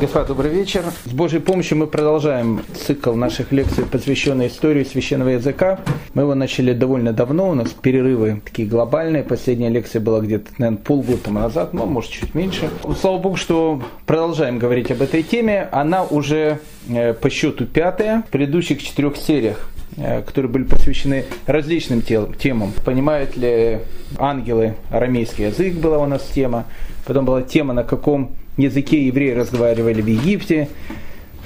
Господа, добрый вечер. С Божьей помощью мы продолжаем цикл наших лекций, посвященный истории священного языка. Мы его начали довольно давно, у нас перерывы такие глобальные. Последняя лекция была где-то, наверное, полгода назад, ну, может, чуть меньше. Слава Богу, что продолжаем говорить об этой теме. Она уже э, по счету пятая. В предыдущих четырех сериях э, которые были посвящены различным темам. Понимают ли ангелы арамейский язык была у нас тема. Потом была тема, на каком языке евреи разговаривали в Египте,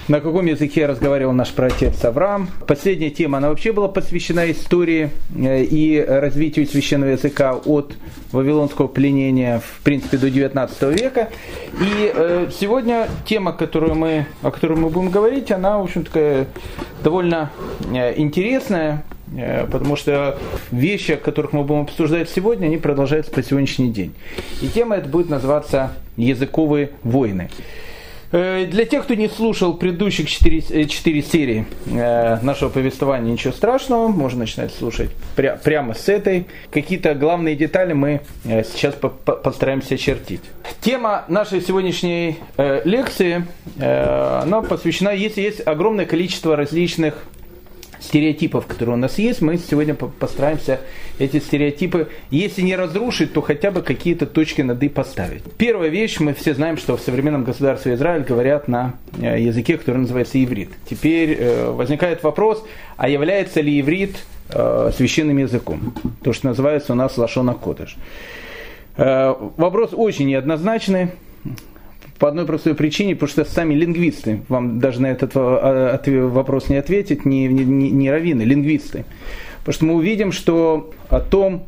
на каком языке разговаривал наш праотец Авраам. Последняя тема, она вообще была посвящена истории э, и развитию священного языка от вавилонского пленения, в принципе, до 19 века. И э, сегодня тема, которую мы, о которой мы будем говорить, она, в общем, такая довольно э, интересная, потому что вещи, о которых мы будем обсуждать сегодня, они продолжаются по сегодняшний день. И тема эта будет называться «Языковые войны». Э, для тех, кто не слушал предыдущих четыре, четыре серии э, нашего повествования, ничего страшного, можно начинать слушать пря, прямо с этой. Какие-то главные детали мы э, сейчас по, по, постараемся очертить. Тема нашей сегодняшней лекции, она посвящена, если есть огромное количество различных стереотипов, которые у нас есть, мы сегодня постараемся эти стереотипы, если не разрушить, то хотя бы какие-то точки над «и» поставить. Первая вещь, мы все знаем, что в современном государстве Израиль говорят на э, языке, который называется иврит. Теперь э, возникает вопрос, а является ли иврит э, священным языком? То, что называется у нас лашона кодыш. Вопрос очень неоднозначный по одной простой причине, потому что сами лингвисты, вам даже на этот вопрос не ответить, не, не, не раввины, лингвисты. Потому что мы увидим, что о том,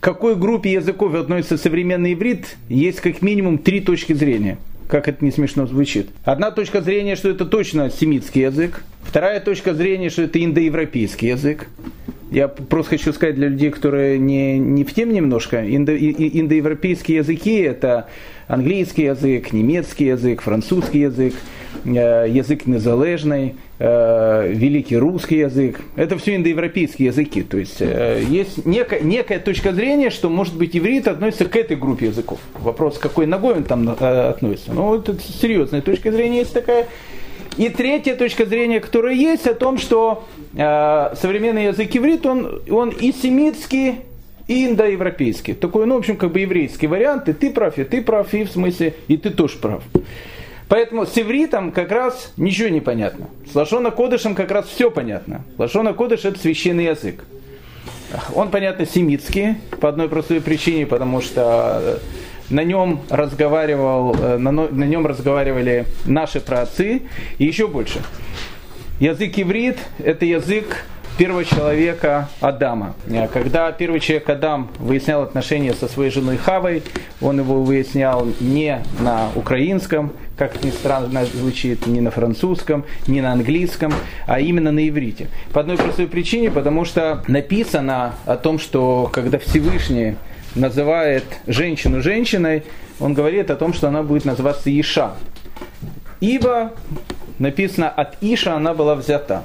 к какой группе языков относится современный иврит, есть как минимум три точки зрения. Как это не смешно звучит. Одна точка зрения, что это точно семитский язык. Вторая точка зрения, что это индоевропейский язык. Я просто хочу сказать для людей, которые не, не в тем немножко, индо, индоевропейские языки это английский язык, немецкий язык, французский язык, э, язык незалежный, э, великий русский язык. Это все индоевропейские языки. То есть э, есть некая, некая точка зрения, что может быть иврит относится к этой группе языков. Вопрос, какой ногой он там относится. Ну, это серьезная точка зрения есть такая. И третья точка зрения, которая есть, о том, что э, современный язык иврит, он, он и семитский, и индоевропейский. Такой, ну, в общем, как бы еврейский вариант, и ты прав, и ты прав, и в смысле, и ты тоже прав. Поэтому с ивритом как раз ничего не понятно. С Лашона Кодышем как раз все понятно. Лашона Кодыш это священный язык. Он, понятно, семитский, по одной простой причине, потому что на нем разговаривал, э, на, на нем разговаривали наши праотцы и еще больше. Язык иврит – это язык первого человека Адама. Э, когда первый человек Адам выяснял отношения со своей женой Хавой, он его выяснял не на украинском, как ни странно звучит, не на французском, не на английском, а именно на иврите. По одной простой причине, потому что написано о том, что когда Всевышний называет женщину женщиной, он говорит о том, что она будет называться Иша. Ибо написано от Иша она была взята.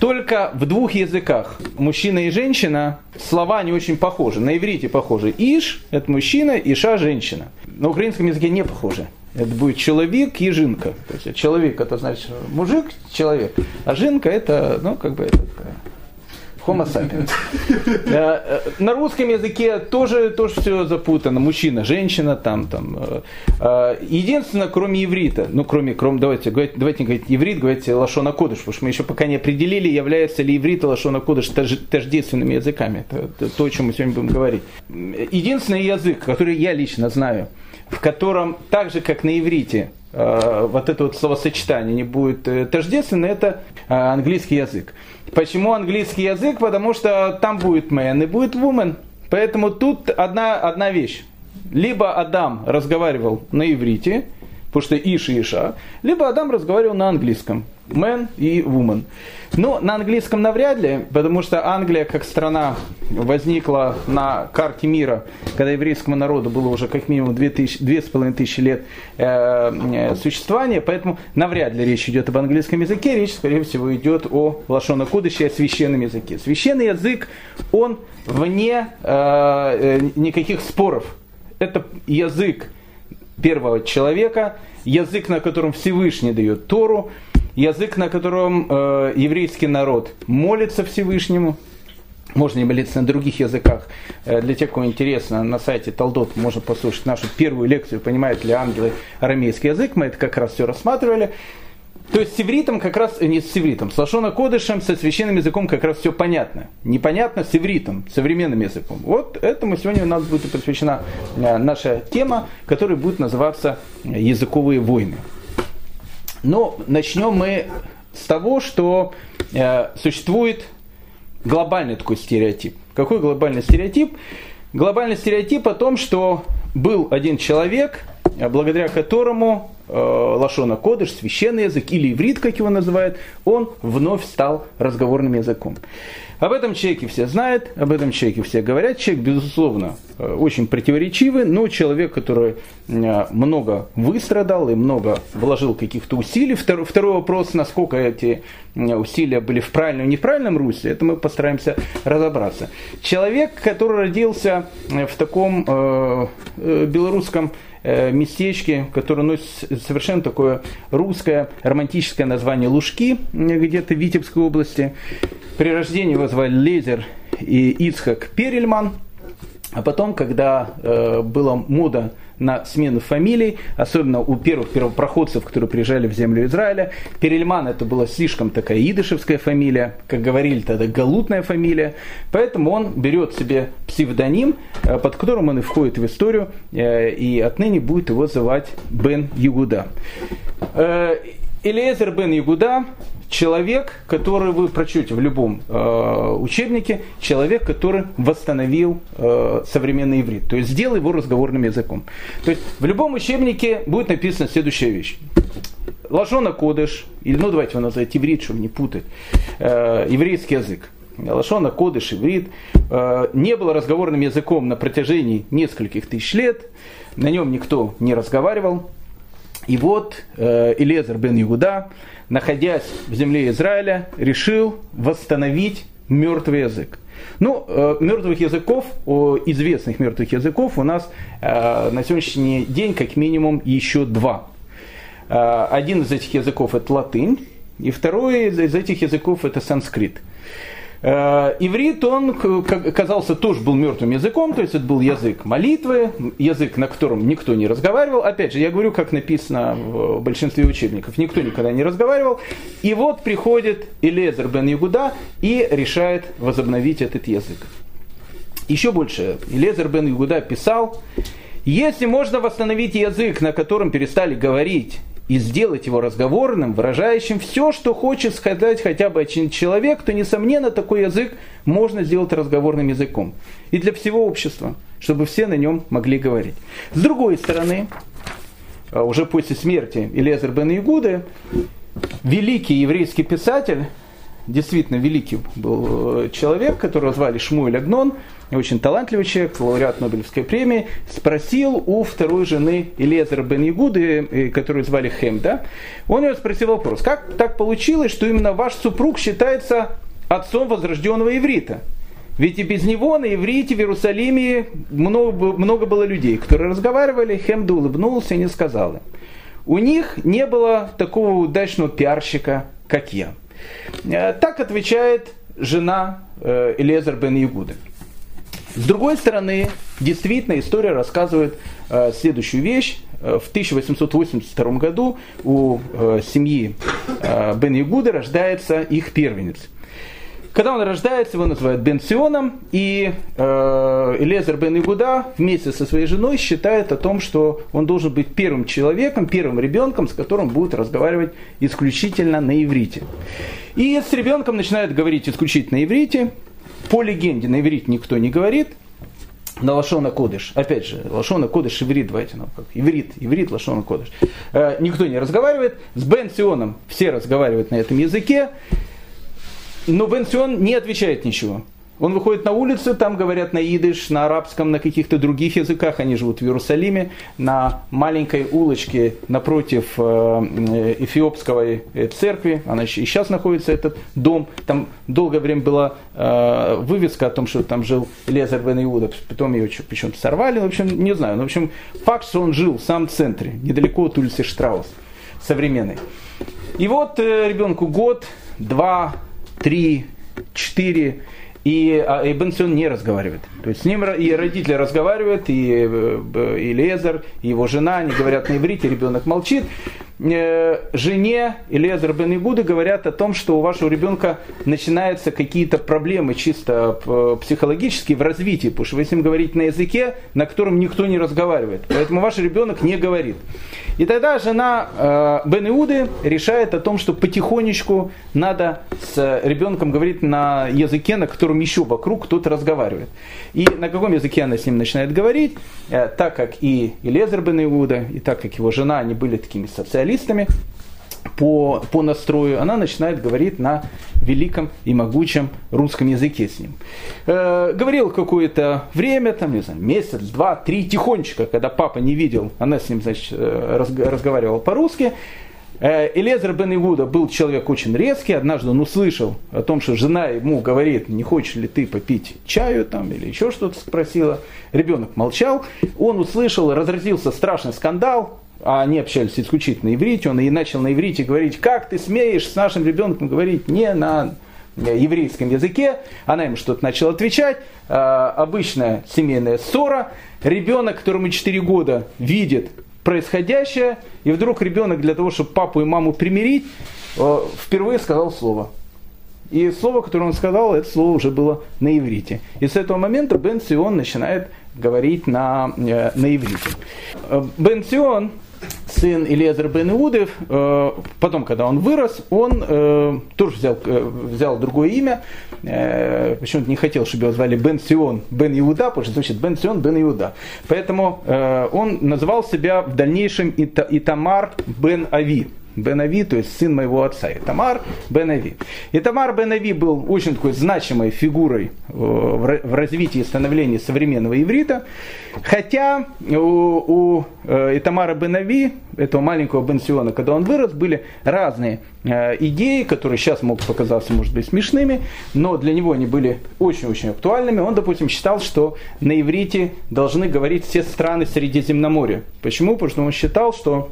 Только в двух языках, мужчина и женщина, слова не очень похожи. На иврите похожи. Иш – это мужчина, Иша – женщина. На украинском языке не похожи. Это будет человек и жинка. То есть человек это значит мужик, человек, а жинка это, ну, как бы это такая Homo sapiens. Э, на русском языке тоже, тоже все запутано. Мужчина, женщина, там, там. Э, э, единственное, кроме иврита, ну, кроме, кроме давайте, давайте не говорить иврит, говорите лашона кодыш, потому что мы еще пока не определили, является ли иврит и лашона кодыш тождественными языками. Это то, о чем мы сегодня будем говорить. Единственный язык, который я лично знаю, в котором так же, как на иврите, вот это вот словосочетание не будет тождественно, это английский язык. Почему английский язык? Потому что там будет man и будет woman. Поэтому тут одна, одна вещь. Либо Адам разговаривал на иврите, потому что Иш и Иша, либо Адам разговаривал на английском man и woman. Но на английском навряд ли, потому что Англия как страна возникла на карте мира, когда еврейскому народу было уже как минимум 2500 лет э, э, существования, поэтому навряд ли речь идет об английском языке, речь, скорее всего, идет о Лашона о священном языке. Священный язык, он вне э, э никаких споров. Это язык первого человека, язык, на котором Всевышний дает Тору, язык, на котором э, еврейский народ молится Всевышнему, можно и молиться на других языках. Э, для тех, кому интересно, на сайте Талдот можно послушать нашу первую лекцию «Понимают ли ангелы арамейский язык?». Мы это как раз все рассматривали. То есть с ивритом как раз, не с ивритом, с лошона кодышем, со священным языком как раз все понятно. Непонятно с ивритом, современным языком. Вот этому сегодня у нас будет посвящена э, наша тема, которая будет называться «Языковые войны». Но начнем мы с того, что э, существует глобальный такой стереотип. Какой глобальный стереотип? Глобальный стереотип о том, что был один человек, благодаря которому э, Лашона Кодыш, священный язык или иврит, как его называют, он вновь стал разговорным языком. Об этом человеке все знают, об этом человеке все говорят. Человек, безусловно, э, очень противоречивый, но человек, который э, много выстрадал и много вложил каких-то усилий. Второй, второй вопрос, насколько эти э, усилия были в правильном и неправильном русле, это мы постараемся разобраться. Человек, который родился в таком э, белорусском Э, местечке, которое носит совершенно такое русское романтическое название Лужки, где-то в Витебской области. При рождении его звали Лезер и Ицхак Перельман. А потом, когда э, была мода на смену фамилий, особенно у первых первопроходцев, которые приезжали в землю Израиля. Перельман это была слишком такая идышевская фамилия, как говорили тогда, галутная фамилия. Поэтому он берет себе псевдоним, э, под которым он и входит в историю, э, и отныне будет его звать Бен Югуда. Элиезер бен Ягуда человек, который вы прочтете в любом э, учебнике, человек, который восстановил э, современный иврит, то есть сделал его разговорным языком. То есть в любом учебнике будет написана следующая вещь. Лашона Кодыш, или ну давайте его назвать иврит, чтобы не путать, э, еврейский язык. Лашона Кодыш, иврит, э, не было разговорным языком на протяжении нескольких тысяч лет, на нем никто не разговаривал, и вот э, бен Югуда, находясь в земле Израиля, решил восстановить мертвый язык. Ну, э, мертвых языков, известных мертвых языков у нас э, на сегодняшний день как минимум еще два. Э, один из этих языков это латынь, и второй из этих языков это санскрит. Э, иврит, он казался тоже был мертвым языком, то есть это был язык молитвы, язык, на котором никто не разговаривал. Опять же, я говорю, как написано в большинстве учебников, никто никогда не разговаривал. И вот приходит Илезер бен Ягуда и решает возобновить этот язык. Еще больше, Илезер бен Ягуда писал, если можно восстановить язык, на котором перестали говорить и сделать его разговорным, выражающим все, что хочет сказать хотя бы один человек, то, несомненно, такой язык можно сделать разговорным языком. И для всего общества, чтобы все на нем могли говорить. С другой стороны, а, уже после смерти Илезер бен Игуды, великий еврейский писатель действительно великий был э, человек, которого звали Шмуэль Агнон, очень талантливый человек, лауреат Нобелевской премии, спросил у второй жены Элезера бен Ягуды, которую звали Хем, да, он ее спросил вопрос, как так получилось, что именно ваш супруг считается отцом возрожденного иврита? Ведь и без него на иврите в Иерусалиме много, много было людей, которые разговаривали, Хемда улыбнулся и не сказал им. У них не было такого удачного пиарщика, как я. Э, так отвечает жена Элезер бен Ягуды. С другой стороны, действительно история рассказывает э, следующую вещь. В 1882 году у семьи Бен Ягуды рождается их первенец. Когда он рождается, его называют Бен Сионом, и э, Элезер Бен Игуда вместе со своей женой считает о том, что он должен быть первым человеком, первым ребенком, с которым будет разговаривать исключительно на иврите. И с ребенком начинает говорить исключительно на иврите. По легенде на иврите никто не говорит, на Лашона Кодыш. Опять же, Лашона Кодыш, иврит, давайте нам как. Иврит, иврит, Лашона Кодыш. Э, никто не разговаривает. С Бен Сионом все разговаривают на этом языке. Но Бен Сион не отвечает ничего. Он выходит на улицу, там говорят на идыш, на арабском, на каких-то других языках. Они живут в Иерусалиме, на маленькой улочке напротив э, эфиопской церкви. Она и сейчас находится, этот дом. Там долгое время была э, вывеска о том, что там жил Лезар бен Иуда. Потом ее почему-то сорвали. В общем, не знаю. Но, в общем, факт, что он жил в самом центре, недалеко от улицы Штраус, современной. И вот э, ребенку год, два, три, четыре и, а, и Бенцион не разговаривает. То есть с ним и родители разговаривают, и, э, и Лезер, и его жена, они говорят на иврите, ребенок молчит. Э, жене и Лезер Бен Игуды говорят о том, что у вашего ребенка начинаются какие-то проблемы чисто э, психологические в развитии, потому что вы с ним говорите на языке, на котором никто не разговаривает. Поэтому ваш ребенок не говорит. И тогда жена э, Бен Иуды решает о том, что потихонечку надо с ребенком говорить на языке, на котором еще вокруг кто-то разговаривает. И на каком языке она с ним начинает говорить, так как и Лезер Бен Иуда, и так как его жена, они были такими социалистами, по, по настрою, она начинает говорить на великом и могучем русском языке с ним. Э, говорил какое-то время, там, не знаю, месяц, два, три, тихонечко, когда папа не видел, она с ним, значит, э, разговаривала по-русски. Э, Элезер бен Игуда был человек очень резкий, однажды он услышал о том, что жена ему говорит, не хочешь ли ты попить чаю там или еще что-то спросила. Ребенок молчал, он услышал, разразился страшный скандал, а они общались исключительно на иврите, он и начал на иврите говорить, как ты смеешь с нашим ребенком говорить не на еврейском языке, она ему что-то начала отвечать, а, обычная семейная ссора, ребенок, которому 4 года, видит происходящее, и вдруг ребенок для того, чтобы папу и маму примирить, э, впервые сказал слово. И слово, которое он сказал, это слово уже было на иврите. И с этого момента Бен Сион начинает говорить на, э, на иврите. Э, Бен Сион сын Илезер бен Иудев, э, потом, когда он вырос, он э, тоже взял, э, взял другое имя, почему-то не хотел, чтобы его звали Бен Сион бен Иуда, потому что звучит Бен Сион бен Иуда. Поэтому он называл себя в дальнейшем Итамар бен Ави. Бен Ави, то есть сын моего отца, и Тамар Бен Ави. И Тамар Бен Ави был очень такой значимой фигурой э, в развитии и становлении современного иврита, хотя у, у э, Итамара Бен Ави, этого маленького Бенсиона, когда он вырос, были разные э, идеи, которые сейчас могут показаться, может быть, смешными, но для него они были очень-очень актуальными. Он, допустим, считал, что на иврите должны говорить все страны Средиземноморья. Почему? Потому что он считал, что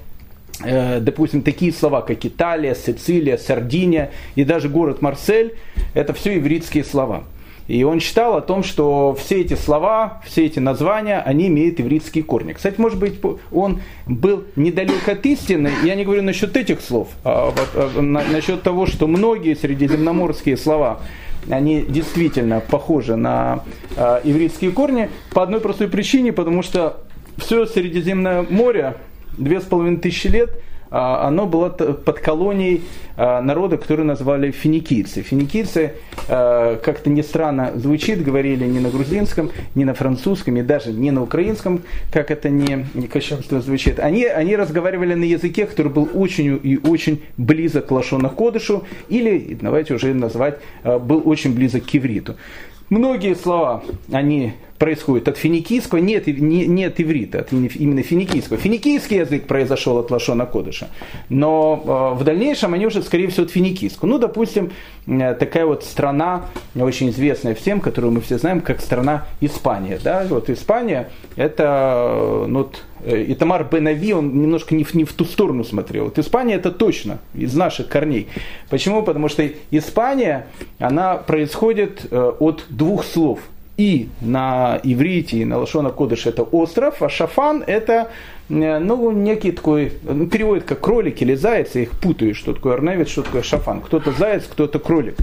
допустим, такие слова, как Италия, Сицилия, Сардиния и даже город Марсель, это все ивритские слова. И он считал о том, что все эти слова, все эти названия, они имеют ивритские корни. Кстати, может быть, он был недалек от истины, я не говорю насчет этих слов, а, а насчет того, что многие средиземноморские слова, они действительно похожи на а, ивритские корни по одной простой причине, потому что все Средиземное море две с половиной тысячи лет а, оно было под колонией а, народа, который назвали финикийцы. Финикийцы, а, как-то не странно звучит, говорили не на грузинском, не на французском, и даже не на украинском, как это не, не кощунство звучит. Они, они разговаривали на языке, который был очень и очень близок к лашона кодышу, или, давайте уже назвать, был очень близок к ивриту. Многие слова, они происходят от финикийского, нет, не, нет иврита, от именно финикийского. Финикийский язык произошел от Лашона Кодыша, но э, в дальнейшем они уже, скорее всего, от финикийского. Ну, допустим, э, такая вот страна, очень известная всем, которую мы все знаем, как страна Испания. Да? Вот Испания, это, ну, вот, э, и Тамар Бенави, он немножко не в, не в ту сторону смотрел. Вот Испания это точно из наших корней. Почему? Потому что Испания, она происходит от двух слов – и на иврите, и на Лашона Кодыш это остров, а Шафан это ну, некий такой, ну, переводит как кролик или заяц, я их путаю, что такое арневец, что такое шафан. Кто-то заяц, кто-то кролик.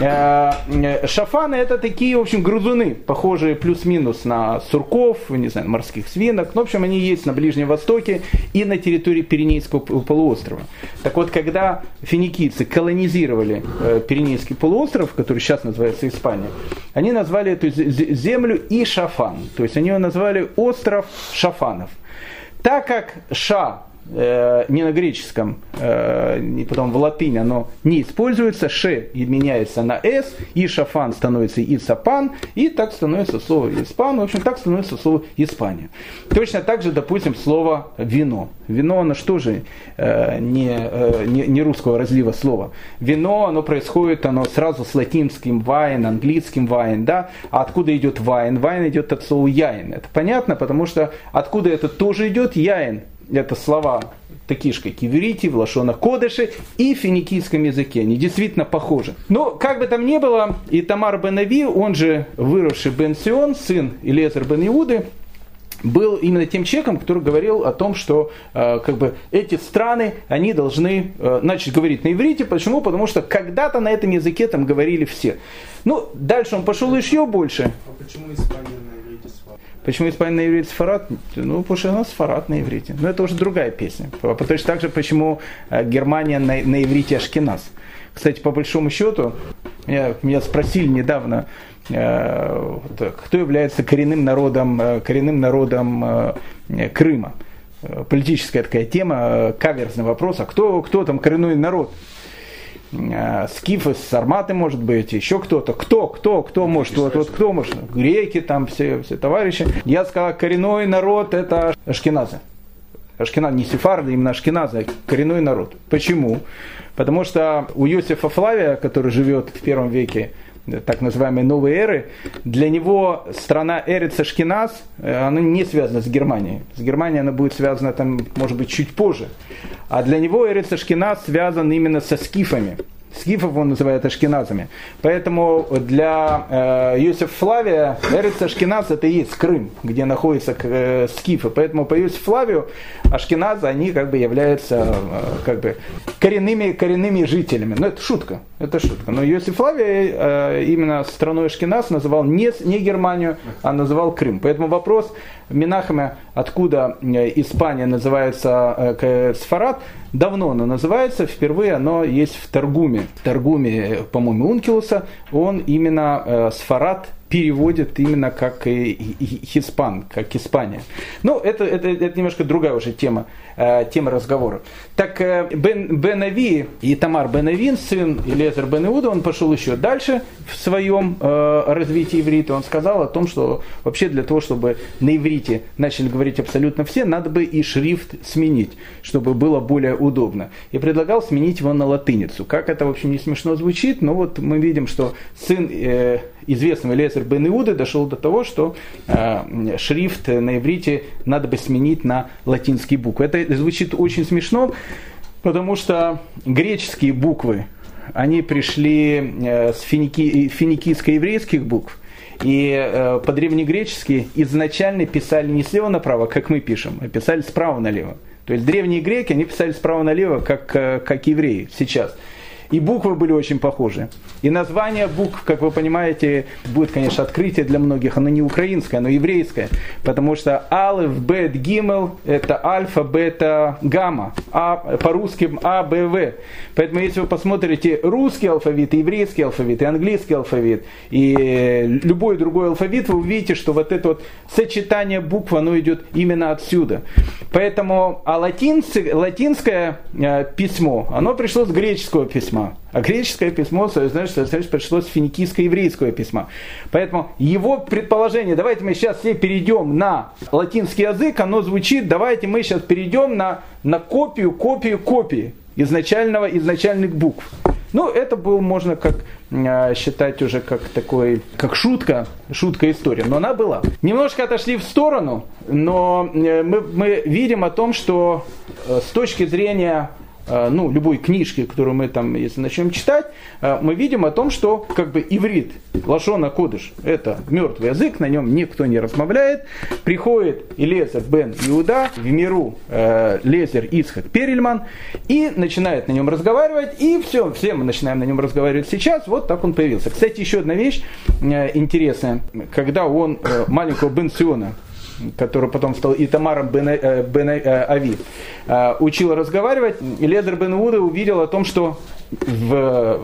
Э, э, шафаны это такие, в общем, грызуны, похожие плюс-минус на сурков, не знаю, морских свинок. Ну, в общем, они есть на Ближнем Востоке и на территории Пиренейского полуострова. Так вот, когда финикийцы колонизировали Пиренейский полуостров, который сейчас называется Испания, они назвали эту землю Ишафан. То есть они его назвали остров Шафанов. Так как Ша э, не на греческом, э, и потом в латыни оно не используется, ше меняется на с, и шафан становится исапан, и так становится слово испан, в общем, так становится слово Испания. Точно так же, допустим, слово вино. Вино, оно что же э, не, э, не, не русского разлива слова. Вино, оно происходит, оно сразу с латинским вайн, английским вайн, да, а откуда идет вайн? Вайн идет от слова яин. Это понятно, потому что откуда это тоже идет яин? Это слова такие же, как иврите, в лошонах кодыши и финикийском языке. Они действительно похожи. Но, как бы там ни было, и Тамар бен Ави, он же выросший бен Сион, сын Илезер бен Иуды, был именно тем человеком, который говорил о том, что э, как бы эти страны, они должны э, начать говорить на иврите. Почему? Потому что когда-то на этом языке там говорили все. Ну, дальше он пошел еще больше. А почему Испания Почему Испания на иврите сфарат? Ну, потому что она сфарат на иврите. Но это уже другая песня. Точно так же, почему э, Германия на, на иврите Ашкеназ. Кстати, по большому счету, меня, меня спросили недавно, э, кто является коренным народом, э, коренным народом э, Крыма. Э, политическая такая тема, каверзный вопрос, а кто, кто там коренной народ? Э, скифы, сарматы, может быть, еще кто-то. Кто, кто, кто может, вот, вот кто может? Греки там, все, все товарищи. Я сказал, коренной народ это ашкеназы. Ашкеназ, не сефарды, именно ашкеназы, коренной народ. Почему? Потому что у Иосифа Флавия, который живет в первом веке, так называемой новой эры, для него страна Эрец Ашкеназ, э, она не связана с Германией. С Германией она будет связана, там, может быть, чуть позже. А для него Эрец Ашкеназ связан именно со скифами. Скифов он называет ашкеназами. Поэтому для э, Юсиф Флавия Эрец Ашкеназ это и есть Крым, где находятся э, скифы. Поэтому по Юсиф Флавию ашкеназы, они как бы являются э, как бы коренными, коренными жителями. Но это шутка, это шутка. Но Юсиф Флавия э, именно страной Ашкеназ называл не, не Германию, а называл Крым. Поэтому вопрос Минахаме, откуда э, Испания называется э, Сфарат, давно оно называется, впервые оно есть в Торгуме. В Торгуме, по-моему, Ункилуса, он именно э, Сфарат переводит именно как Хиспан, как Испания. Ну, это, это, это немножко другая уже тема, э, тема разговора. Так э, Бен, Бен Ави и Тамар Бен Авин, сын Илезер Бен Иуда, он пошел еще дальше в своем э, развитии иврита. Он сказал о том, что вообще для того, чтобы на иврите начали говорить абсолютно все, надо бы и шрифт сменить, чтобы было более удобно. И предлагал сменить его на латыницу. Как это, в общем, не смешно звучит, но вот мы видим, что сын известного Лезер бен Иуды дошел до того, что э, шрифт на иврите надо бы сменить на латинские буквы. Это звучит очень смешно, потому что греческие буквы, они пришли э, с финики, финикийско-еврейских букв, и э, по-древнегречески изначально писали не слева направо, как мы пишем, а писали справа налево. То есть древние греки, они писали справа налево, как, э, как евреи сейчас. И буквы были очень похожи. И название букв, как вы понимаете, будет, конечно, открытие для многих. Оно не украинское, оно еврейское. Потому что алф, бет, гимел – это альфа, бета, гамма. А, по-русски А, Б, В. Поэтому если вы посмотрите русский алфавит, еврейский алфавит, и английский алфавит, и любой другой алфавит, вы увидите, что вот это вот сочетание букв, оно идет именно отсюда. Поэтому, а латинцы, латинское э, письмо, оно пришло с греческого письма. А греческое письмо, значит, значит пришло с финикийско-еврейского письма. Поэтому его предположение, давайте мы сейчас все перейдем на латинский язык, оно звучит, давайте мы сейчас перейдем на, на копию, копию, копии изначального, изначальных букв. Ну, это был, можно как э, считать уже как такой, как шутка, шутка история, но она была. Немножко отошли в сторону, но э, мы, мы видим о том, что э, с точки зрения ну, любой книжки, которую мы там, если начнем читать, э, мы видим о том, что как бы иврит, лашона кодыш, это мертвый язык, на нем никто не размовляет. Приходит Илезер бен Иуда в миру э, Лезер Исхак Перельман и начинает на нем разговаривать, и все, все мы начинаем на нем разговаривать сейчас, вот так он появился. Кстати, еще одна вещь интересная, когда он маленького Бен Сиона который потом стал Итамаром бен, э, бен э, Ави, э, учил разговаривать, и Лезер бен Уда увидел о том, что в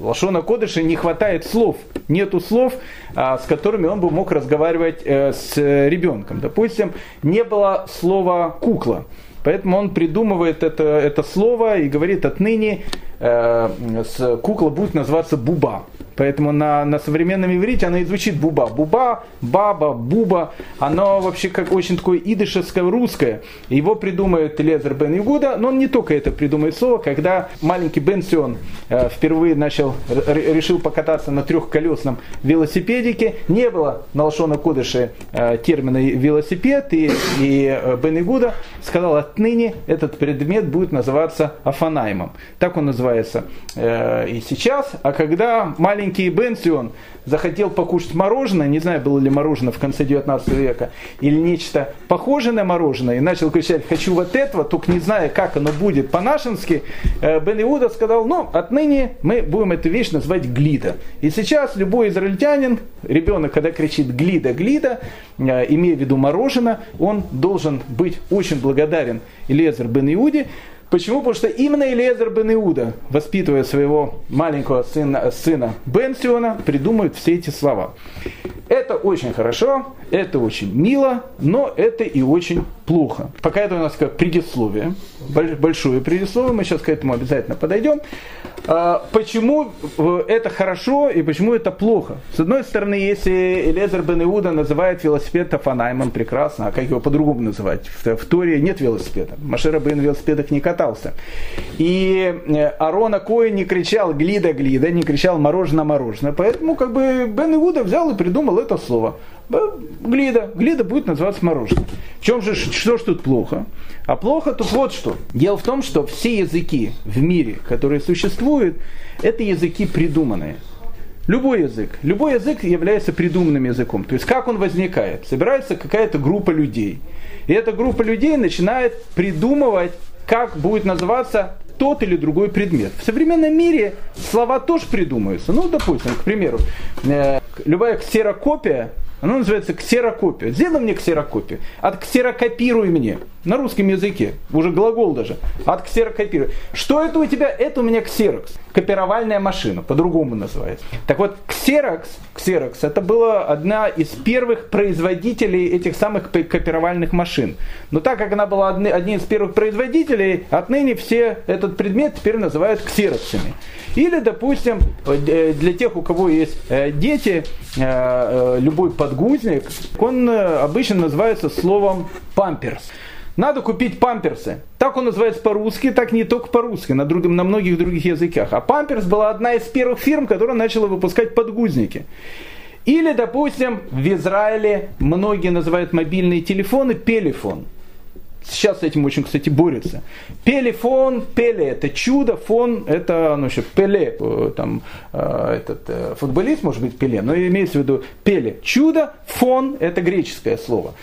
Лашона Кодыша не хватает слов, нету слов, а, с которыми он бы мог разговаривать с ребенком. Допустим, не было слова кукла. Поэтому он придумывает это, это слово и говорит отныне с, кукла будет называться Буба. Поэтому на, на современном иврите она и звучит буба. Буба, баба, буба. Оно вообще как очень такое идышевское русское. Его придумает Лезер Бен Игуда, но он не только это придумает слово. Когда маленький Бен Сион э, впервые начал, решил покататься на трехколесном велосипедике, не было на Лошона Кодыше э, термина велосипед, и, и э, Бен Игуда сказал, отныне этот предмет будет называться афанаймом. Так он называется э, и сейчас. А когда маленький Бенсион захотел покушать мороженое, не знаю, было ли мороженое в конце 19 века, или нечто похожее на мороженое, и начал кричать, хочу вот этого, только не зная, как оно будет по-нашенски, э, Бен Иуда сказал, ну, отныне мы будем эту вещь называть глида. И сейчас любой израильтянин, ребенок, когда кричит глида, глида, э, имея в виду мороженое, он должен быть очень благодарен Илезер Бен Иуде, Почему? Потому что именно Элиезер бен Иуда, воспитывая своего маленького сына, сына Бенсиона, придумывает все эти слова. Это очень хорошо, это очень мило, но это и очень плохо. Пока это у нас как предисловие, большое предисловие, мы сейчас к этому обязательно подойдем. А, почему э, это хорошо и почему это плохо? С одной стороны, если Элезер бен Иуда называет велосипед Тафанаймом прекрасно, а как его по-другому называть? В, в Торе нет велосипеда. Машера бен велосипедах не катался. И э, Арона Кой не кричал глида, глида, не кричал мороженое, мороженое. Поэтому как бы Бен Иуда взял и придумал это слово. Глида. Глида будет называться мороженым. В чем же, что ж тут плохо? А плохо тут вот что. Дело в том, что все языки в мире, которые существуют, это языки придуманные. Любой язык. Любой язык является придуманным языком. То есть как он возникает? Собирается какая-то группа людей. И эта группа людей начинает придумывать, как будет называться тот или другой предмет. В современном мире слова тоже придумываются. Ну, допустим, к примеру, э, любая ксерокопия оно называется ксерокопия. Сделай мне ксерокопию. От ксерокопируй мне. На русском языке. Уже глагол даже. От ксерокопируй. Что это у тебя? Это у меня ксерокс. Копировальная машина. По-другому называется. Так вот, ксерокс, ксерокс это была одна из первых производителей этих самых копировальных машин. Но так как она была одним из первых производителей, отныне все этот предмет теперь называют ксероксами. Или, допустим, э, для тех, у кого есть э, дети, э, любой подгузник, он обычно называется словом памперс. Надо купить памперсы. Так он называется по-русски, так не только по-русски, на, другим, на многих других языках. А памперс была одна из первых фирм, которая начала выпускать подгузники. Или, допустим, в Израиле многие называют мобильные телефоны пелефон. Сейчас с этим очень, кстати, борются. Пелефон, пеле это чудо, фон это, ну, еще пеле, э, там, э, этот э, футболист может быть пеле, но имеется в виду пеле, чудо, фон это греческое слово.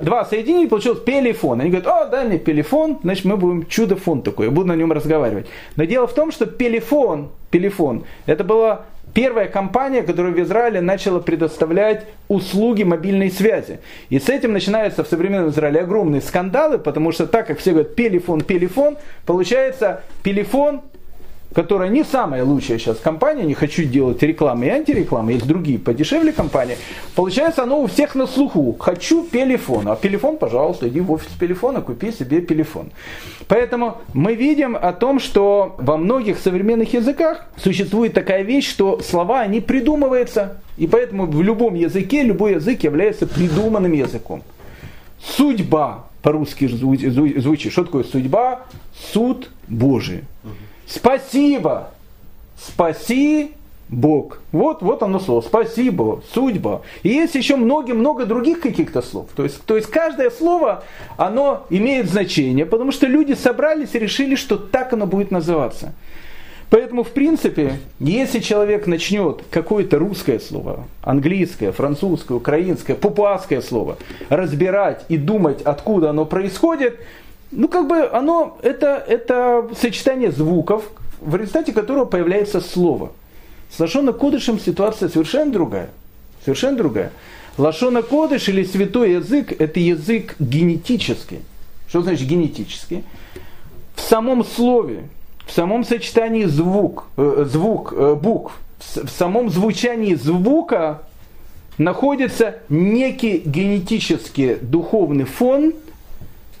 Два соединения получилось пелефон. Они говорят, о, дай мне пелефон, значит мы будем чудо-фон такой, я буду на нем разговаривать. Но дело в том, что пелефон, пелефон, это было первая компания, которая в Израиле начала предоставлять услуги мобильной связи. И с этим начинаются в современном Израиле огромные скандалы, потому что так как все говорят пелефон, пелефон, получается пелефон которая не самая лучшая сейчас компания, не хочу делать рекламы и антирекламы, есть другие подешевле компании, получается оно у всех на слуху. Хочу пелефон, а пелефон, пожалуйста, иди в офис пелефона, купи себе пелефон. Поэтому мы видим о том, что во многих современных языках существует такая вещь, что слова, они придумываются, и поэтому в любом языке любой язык является придуманным языком. Судьба по-русски звучит. Что такое судьба? Суд Божий. Спасибо. Спаси Бог. Вот, вот оно слово. Спасибо, судьба. И есть еще много-много других каких-то слов. То есть, то есть каждое слово, оно имеет значение, потому что люди собрались и решили, что так оно будет называться. Поэтому, в принципе, если человек начнет какое-то русское слово, английское, французское, украинское, пупуасское слово разбирать и думать, откуда оно происходит, ну, как бы оно, это, это сочетание звуков, в результате которого появляется слово. С Лашона Кодышем ситуация совершенно другая. Совершенно другая. Лашона Кодыш или святой язык – это язык генетический. Что значит генетический? В самом слове, в самом сочетании звук, э, звук э, букв, в самом звучании звука находится некий генетический духовный фон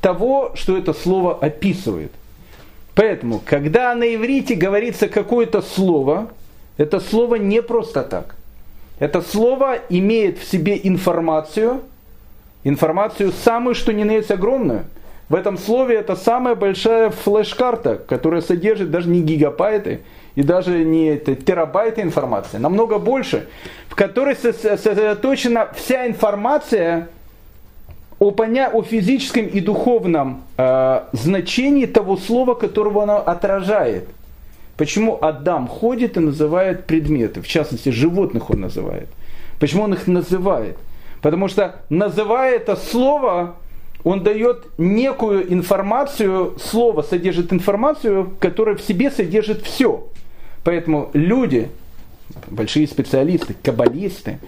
того, что это слово описывает. Поэтому, когда на иврите говорится какое-то слово, это слово не просто так. Это слово имеет в себе информацию, информацию самую, что не на есть огромную. В этом слове это самая большая флеш-карта, которая содержит даже не гигабайты и даже не терабайты информации, намного больше, в которой сосредоточена вся информация о, поня... о физическом и духовном э, значении того слова, которого оно отражает. Почему Адам ходит и называет предметы, в частности животных он называет. Почему он их называет? Потому что называя это слово, он дает некую информацию, слово содержит информацию, которая в себе содержит все. Поэтому люди, большие специалисты, каббалисты,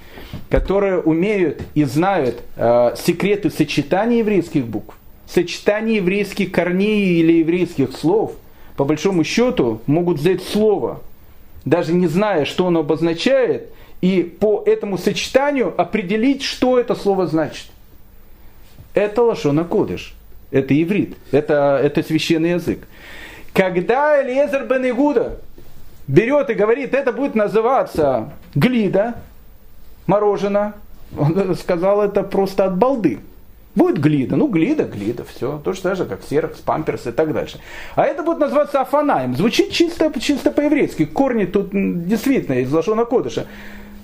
которые умеют и знают э, секреты сочетания еврейских букв, сочетания еврейских корней или еврейских слов, по большому счету могут взять слово, даже не зная, что оно обозначает, и по этому сочетанию определить, что это слово значит. Это лошона кодыш, это иврит, это, это священный язык. Когда Элиезер бен Игуда берет и говорит, это будет называться глида, мороженое, он сказал это просто от балды. Будет глида, ну глида, глида, все. То же же, как серокс, памперс и так дальше. А это будет называться афанаем. Звучит чисто, чисто по-еврейски. Корни тут действительно из Лашона Кодыша.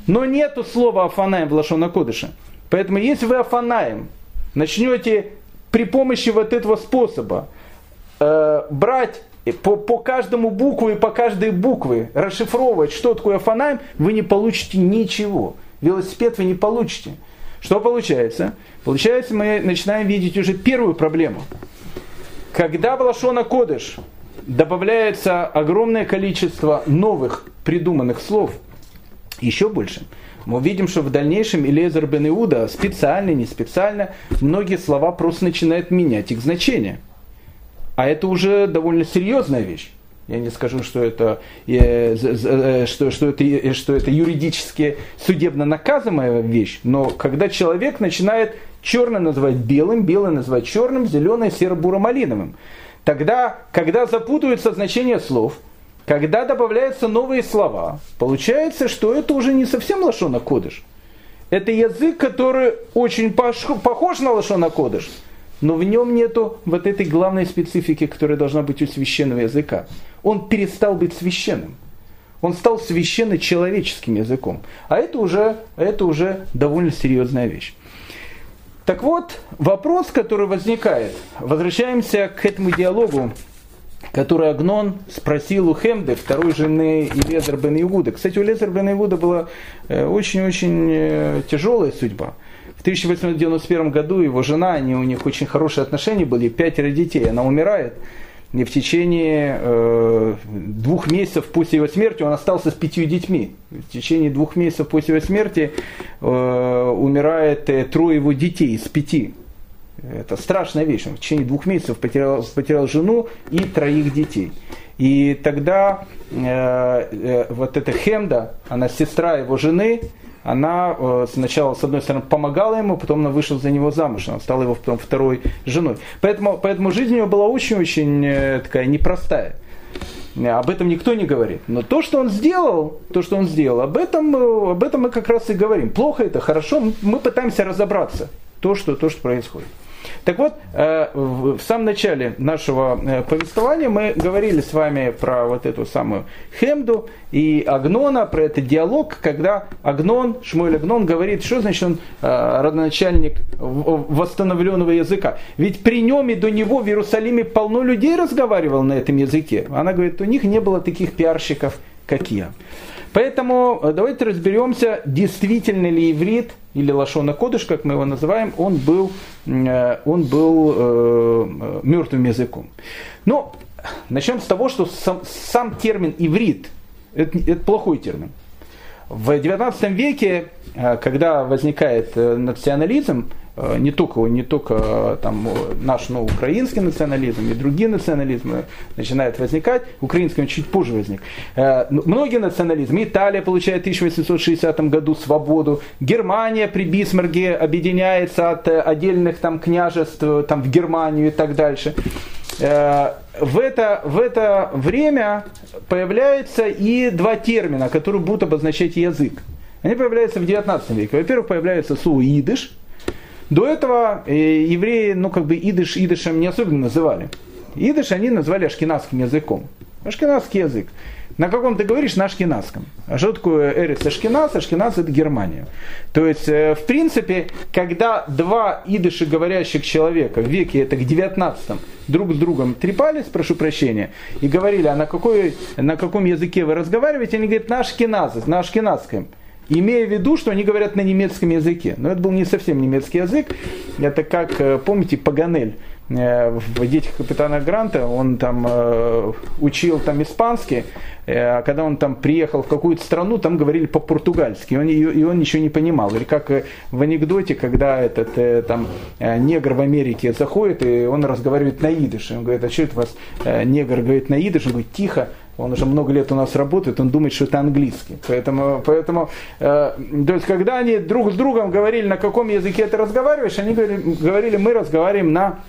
Но нету слова афанаем в Лашона Кодыша. Поэтому если вы афанаем начнете при помощи вот этого способа э, брать по, по каждому букву и по каждой букве расшифровывать, что такое афанаем, вы не получите ничего. Велосипед вы не получите. Что получается? Получается, мы начинаем видеть уже первую проблему. Когда в Лашона Кодыш добавляется огромное количество новых придуманных слов, еще больше, мы увидим, что в дальнейшем Илезер бен Иуда специально, не специально, многие слова просто начинают менять их значение – а это уже довольно серьезная вещь. Я не скажу, что это, э, э, что, что это, э, что это юридически судебно наказываемая вещь, но когда человек начинает черное называть белым, белое называть черным, зеленое серо-буро-малиновым, тогда, когда запутываются значения слов, когда добавляются новые слова, получается, что это уже не совсем лошона кодыш. Это язык, который очень похож на лошона кодыш, но в нем нету вот этой главной специфики, которая должна быть у священного языка. Он перестал быть священным. Он стал священно-человеческим языком. А это уже, это уже довольно серьезная вещь. Так вот, вопрос, который возникает, возвращаемся к этому диалогу, который Агнон спросил у Хемды, второй жены Илезер бен Иуда. Кстати, у Илезер бен Иуда была э, очень-очень э, тяжелая судьба. В 1891 году его жена, они, у них очень хорошие отношения были, пятеро детей. Она умирает. И в течение э, двух месяцев после его смерти он остался с пятью детьми. В течение двух месяцев после его смерти э, умирает э, трое его детей из пяти. Это страшная вещь. Он в течение двух месяцев потерял, потерял жену и троих детей. И тогда э, э, вот эта Хемда, она сестра его жены, она э, сначала, с одной стороны, помогала ему, потом она вышла за него замуж, она стала его потом второй женой. Поэтому, поэтому жизнь у него была очень-очень э, такая непростая. Об этом никто не говорит. Но то, что он сделал, то, что он сделал, об этом, э, об этом мы как раз и говорим. Плохо это, хорошо, мы пытаемся разобраться, то, что, то, что происходит. Так вот, э, в самом начале нашего э, повествования мы говорили с вами про вот эту самую Хемду и Агнона, про этот диалог, когда Агнон, Шмуэль Агнон говорит, что значит он э, родоначальник восстановленного языка. Ведь при нем и до него в Иерусалиме полно людей разговаривал на этом языке. Она говорит, у них не было таких пиарщиков, как я. Поэтому давайте разберемся, действительно ли иврит или лашона кодыш, как мы его называем, он был, э, он был э, мертвым языком. Но начнем с того, что сам, сам термин иврит это, это плохой термин. В 19 веке, э, когда возникает э, национализм, не только, не только э, там, наш но украинский национализм и другие национализмы начинают возникать. Украинский он чуть позже возник. Э, многие национализмы. Италия получает в 1860 году свободу. Германия при Бисмарге объединяется от отдельных там, княжеств там, в Германию и так дальше. В это, в это время появляются и два термина, которые будут обозначать язык. Они появляются в 19 веке. Во-первых, появляется слово идыш, до этого э, евреи, ну как бы идыш идышем не особенно называли. Идыш они назвали ашкенадским языком. Ашкенадский язык. На каком ты говоришь? На ашкенадском. А что такое Эрис Ашкеназ? Ашкеназ это Германия. То есть, э, в принципе, когда два идыши говорящих человека в веке, это к 19 друг с другом трепались, прошу прощения, и говорили, а на, какой, на каком языке вы разговариваете, они говорят, на ашкеназах, на ашкенадском имея в виду, что они говорят на немецком языке. Но это был не совсем немецкий язык. Это как, э, помните, Паганель э, в «Детях капитана Гранта», он там э, учил там испанский, а когда он там приехал в какую-то страну, там говорили по-португальски, и он, и он ничего не понимал. Или как в анекдоте, когда этот там негр в Америке заходит, и он разговаривает на идыше. Он говорит, а что это у вас негр говорит на идыше? Он говорит, тихо, он уже много лет у нас работает, он думает, что это английский. Поэтому, поэтому э, то есть, когда они друг с другом говорили, на каком языке ты разговариваешь, они говорили, говорили мы разговариваем на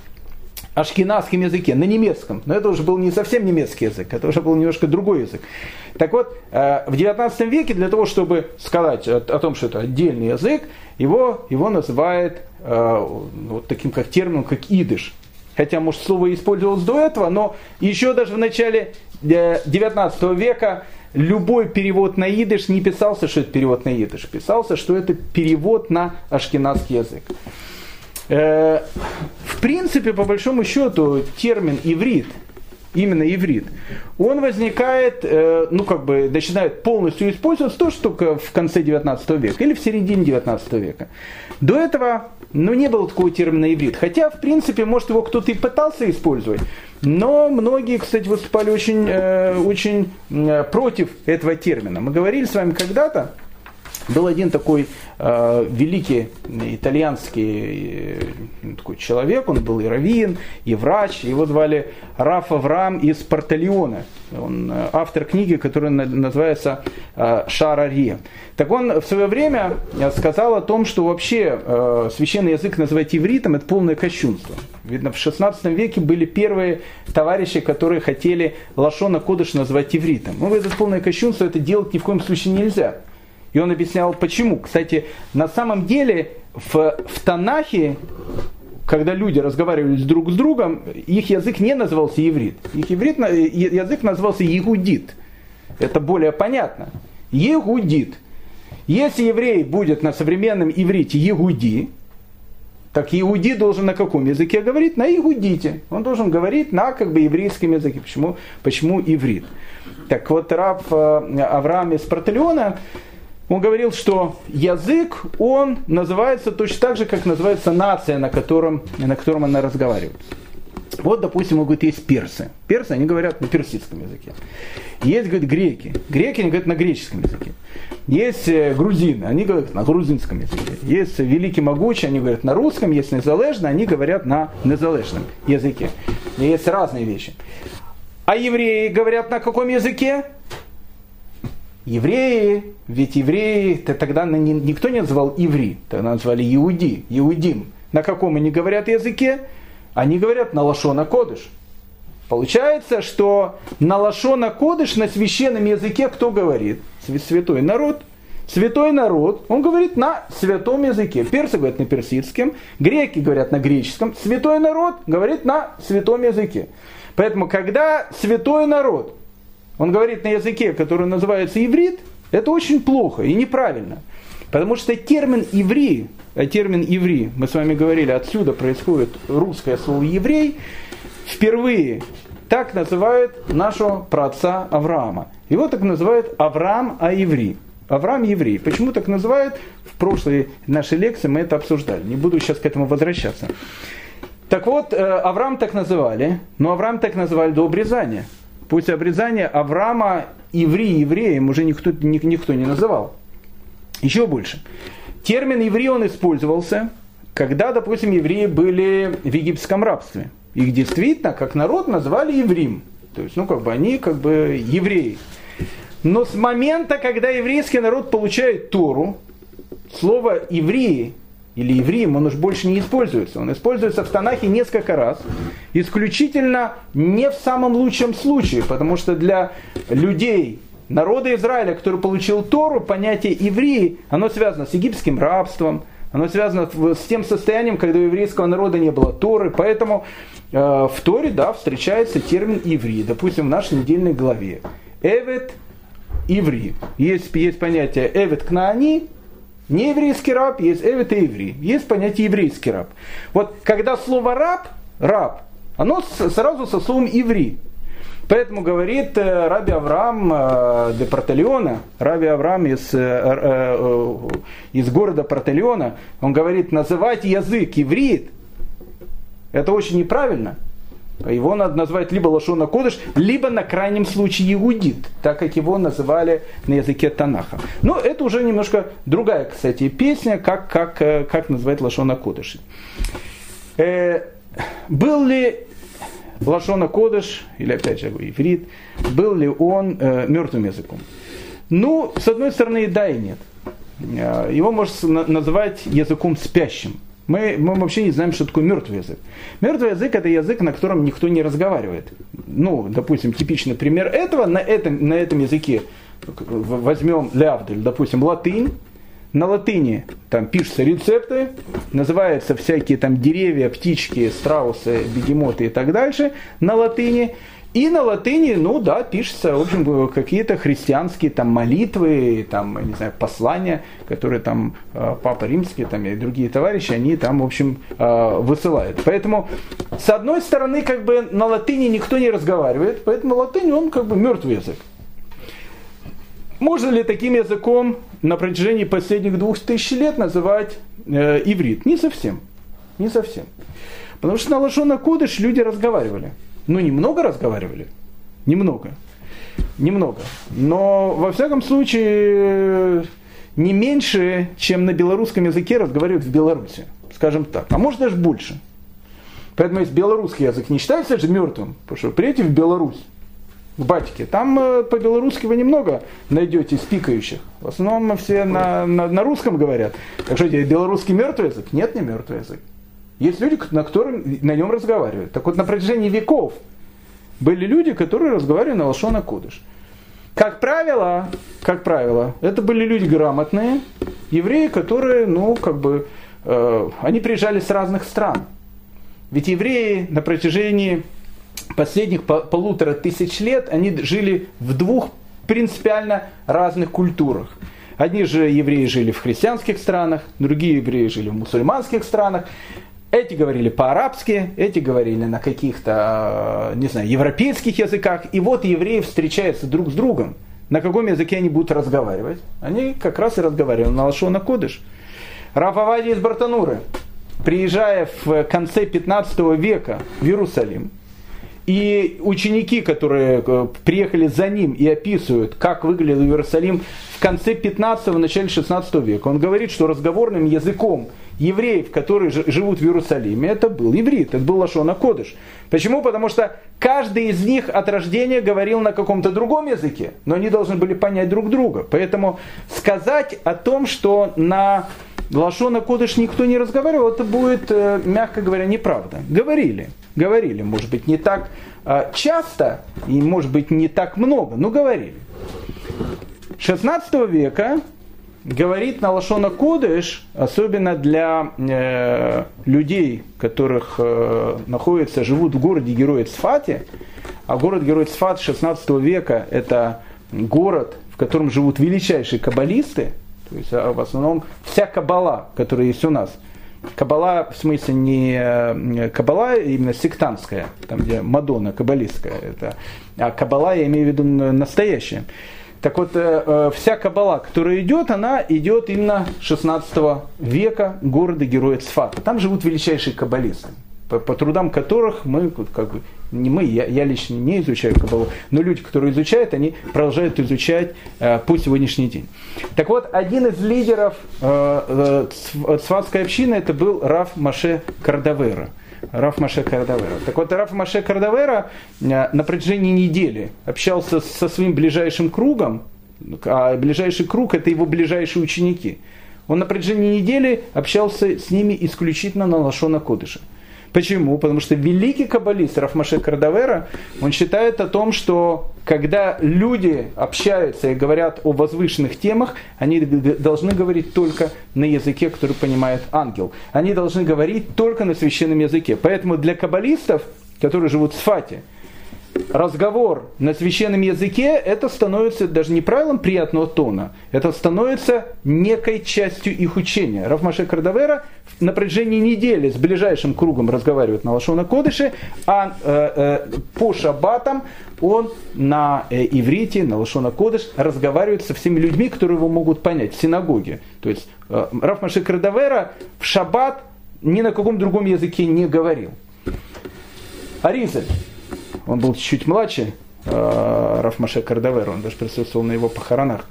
ашкенадском языке, на немецком. Но это уже был не совсем немецкий язык, это уже был немножко другой язык. Так вот, э, в 19 веке для того, чтобы сказать о, о том, что это отдельный язык, его, его называют э, вот таким как термином, как идыш. Хотя, может, слово использовалось до этого, но еще даже в начале 19 э, века любой перевод на идыш не писался, что это перевод на идыш. Писался, что это перевод на ашкенадский язык. Э, в принципе, по большому счету, термин иврит, именно иврит, он возникает, э, ну как бы начинает полностью использоваться тоже только в конце 19 века или в середине 19 века. До этого ну, не было такого термина иврит. Хотя, в принципе, может, его кто-то и пытался использовать. Но многие, кстати, выступали очень, э, очень э, против этого термина. Мы говорили с вами когда-то, был один такой э, великий итальянский э, такой человек, он был и раввин, и врач, его звали Раф Авраам из Портальона. Он э, автор книги, которая называется э, Шарари. Так он в свое время э, сказал о том, что вообще э, священный язык называть ивритом – это полное кощунство. Видно, в 16 веке были первые товарищи, которые хотели Лашона Кодыш назвать ивритом. Ну, это полное кощунство, это делать ни в коем случае нельзя. И он объяснял, почему. Кстати, на самом деле в, в Танахе, когда люди разговаривали друг с другом, их язык не назывался иврит. Их иврит, язык назывался егудит. Это более понятно. Егудит. Если еврей будет на современном иврите егуди, так иуди должен на каком языке говорить? На игудите. Он должен говорить на как бы еврейском языке. Почему, почему иврит? Так вот, раб э, Авраам из Протелиона он говорил, что язык, он называется точно так же, как называется нация, на котором, на котором она разговаривает. Вот, допустим, говорит, есть персы. Персы, они говорят на персидском языке. Есть, говорит, греки. Греки, они говорят на греческом языке. Есть э, грузины, они говорят на грузинском языке. Есть великий могучий, они говорят на русском. Есть незалежно, они говорят на незалежном языке. Есть разные вещи. А евреи говорят на каком языке? Евреи, ведь евреи -то тогда никто не называл иври, тогда назвали иуди, иудим. На каком они говорят языке? Они говорят на лашона кодыш. Получается, что на лашона кодыш на священном языке кто говорит? Святой народ. Святой народ, он говорит на святом языке. Персы говорят на персидском, греки говорят на греческом. Святой народ говорит на святом языке. Поэтому, когда святой народ он говорит на языке, который называется иврит, это очень плохо и неправильно. Потому что термин «еврей», а термин «еврей», мы с вами говорили, отсюда происходит русское слово «еврей», впервые так называют нашего праотца Авраама. Его так называют Авраам А-еврей. Авраам еврей. Почему так называют? В прошлой нашей лекции мы это обсуждали. Не буду сейчас к этому возвращаться. Так вот, э, Авраам так называли, но Авраам так называли до обрезания. После обрезания Авраама евреи евреем уже никто, никто не называл. Еще больше. Термин еврей он использовался, когда, допустим, евреи были в египетском рабстве. Их действительно, как народ, назвали еврим. То есть, ну, как бы они, как бы, евреи. Но с момента, когда еврейский народ получает Тору, слово «евреи» или «евреем» он уж больше не используется. Он используется в Танахе несколько раз. Исключительно не в самом лучшем случае, потому что для людей, народа Израиля, который получил Тору, понятие «евреи», оно связано с египетским рабством, оно связано с тем состоянием, когда у еврейского народа не было Торы, поэтому э, в Торе, да, встречается термин «еврей», допустим, в нашей недельной главе. Эвет – еврей. Есть, есть понятие «эвет кнаани», не еврейский раб, есть эвет и еврей. Есть понятие еврейский раб. Вот когда слово раб, раб, оно сразу со словом еврей. Поэтому говорит э, Раби Авраам э, де Протелиона, Раби Авраам из, э, из города Протелиона, он говорит, называть язык иврит, это очень неправильно. Его надо назвать либо Лашона Кодыш, либо на крайнем случае Иудит, так как его называли на языке Танаха. Но это уже немножко другая, кстати, песня, как, как, как называть Лашона Кодыш. Э, был ли Лашона Кодыш, или опять же иврит, был ли он э, мертвым языком? Ну, с одной стороны, да и нет. Э, его можно называть языком спящим. Мы, мы вообще не знаем, что такое мертвый язык. Мертвый язык это язык, на котором никто не разговаривает. Ну, допустим, типичный пример этого, на этом, на этом языке возьмем Лявдель, допустим, латынь, на латыни там пишутся рецепты, называются всякие там деревья, птички, страусы, бегемоты и так дальше на латыни. И на латыни, ну да, пишется, в общем, какие-то христианские там молитвы, там, не знаю, послания, которые там э, Папа Римский там, и другие товарищи, они там, в общем, э, высылают. Поэтому, с одной стороны, как бы на латыни никто не разговаривает, поэтому латынь, он как бы мертвый язык. Можно ли таким языком на протяжении последних двух тысяч лет называть э, иврит? Не совсем. Не совсем. Потому что на Лашона Кудыш люди разговаривали. Ну, немного разговаривали. Немного. Немного. Но, во всяком случае, не меньше, чем на белорусском языке разговаривают в Беларуси. Скажем так. А может даже больше. Поэтому если белорусский язык не считается же мертвым, потому что приедете в Беларусь, в батике. Там э, по-белорусски вы немного найдете спикающих. В основном все на, на, на русском говорят. Так что белорусский мертвый язык? Нет, не мертвый язык. Есть люди, на котором на нем разговаривают. Так вот, на протяжении веков были люди, которые разговаривали на Лашона Кудыш. Как правило, как правило, это были люди грамотные, евреи, которые, ну, как бы, э, они приезжали с разных стран. Ведь евреи на протяжении последних полутора тысяч лет они жили в двух принципиально разных культурах. Одни же евреи жили в христианских странах, другие евреи жили в мусульманских странах. Эти говорили по-арабски, эти говорили на каких-то, не знаю, европейских языках. И вот евреи встречаются друг с другом. На каком языке они будут разговаривать? Они как раз и разговаривали на Лашона Кодыш. Рафавади из Бартануры, приезжая в конце 15 века в Иерусалим, и ученики, которые э, приехали за ним и описывают, как выглядел Иерусалим в конце 15-го, начале 16 века, он говорит, что разговорным языком евреев, которые живут в Иерусалиме, это был иврит, это был Лашона Кодыш. Почему? Потому что каждый из них от рождения говорил на каком-то другом языке, но они должны были понять друг друга. Поэтому сказать о том, что на Лашона Кодыш никто не разговаривал, это будет, э, мягко говоря, неправда. Говорили говорили. Может быть, не так а, часто и, может быть, не так много, но говорили. 16 века говорит на Лашона Кодыш, особенно для э, людей, которых э, находятся, живут в городе Героя Цфате, а город Герой Цфат 16 века это город, в котором живут величайшие каббалисты, то есть а, в основном вся каббала, которая есть у нас – Кабала, в смысле, не кабала именно сектантская, там где Мадонна каббалистская, это, а кабала я имею в виду настоящая. Так вот, э, э, вся кабала, которая идет, она идет именно 16 века города героя Цфата. Там живут величайшие каббалисты. по, по трудам которых мы, как бы, не мы, я, я лично не изучаю Кабалу, но люди, которые изучают, они продолжают изучать э, по сегодняшний день. Так вот, один из лидеров э, э, цватской общины это был Раф Маше Кардавера. Раф Маше Кардавера. Так вот, Раф Маше Кардавера э, на протяжении недели общался со своим ближайшим кругом, а ближайший круг это его ближайшие ученики. Он на протяжении недели общался с ними исключительно на Лашона Кодыша. Почему? Потому что великий каббалист Рафмаше Кардавера, он считает о том, что когда люди общаются и говорят о возвышенных темах, они должны говорить только на языке, который понимает ангел. Они должны говорить только на священном языке. Поэтому для каббалистов, которые живут в Сфате, разговор на священном языке, это становится даже не правилом приятного тона, это становится некой частью их учения. Рафмаше Кардавера на протяжении недели с ближайшим кругом разговаривает на Лашона Кодыше, а э, э, по шаббатам он на э, иврите, на Лашона Кодыш разговаривает со всеми людьми, которые его могут понять в синагоге. То есть э, Рафмаше Кардавера в шаббат ни на каком другом языке не говорил. Аризель он был чуть младше э, Рафмаше Кардавера, он даже присутствовал на его похоронах.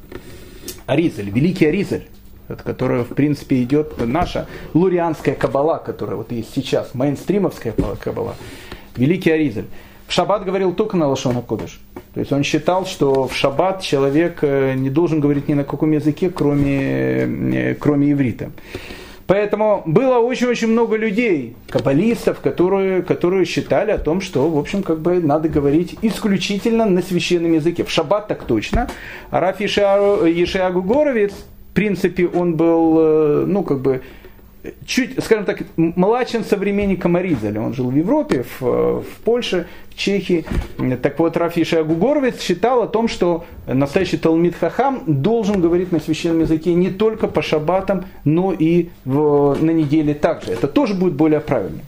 Аризель, великий Аризель, от которого, в принципе, идет наша лурианская кабала, которая вот есть сейчас, мейнстримовская кабала. Великий Аризель. В шаббат говорил только на Лашона Кодыш. То есть он считал, что в шаббат человек э, не должен говорить ни на каком языке, кроме, э, кроме иврита. Поэтому было очень-очень много людей, каббалистов, которые, которые считали о том, что, в общем, как бы надо говорить исключительно на священном языке. В шаббат так точно. А Раф Ешиагу Горовец, в принципе, он был, э, ну, как бы, чуть, скажем так, младшим современником Аризаля. Он жил в Европе, в, в Польше, в Чехии. Так вот, Рафиша Агугоровец считал о том, что настоящий Талмит Хахам должен говорить на священном языке не только по шаббатам, но и в, на неделе также. Это тоже будет более правильно.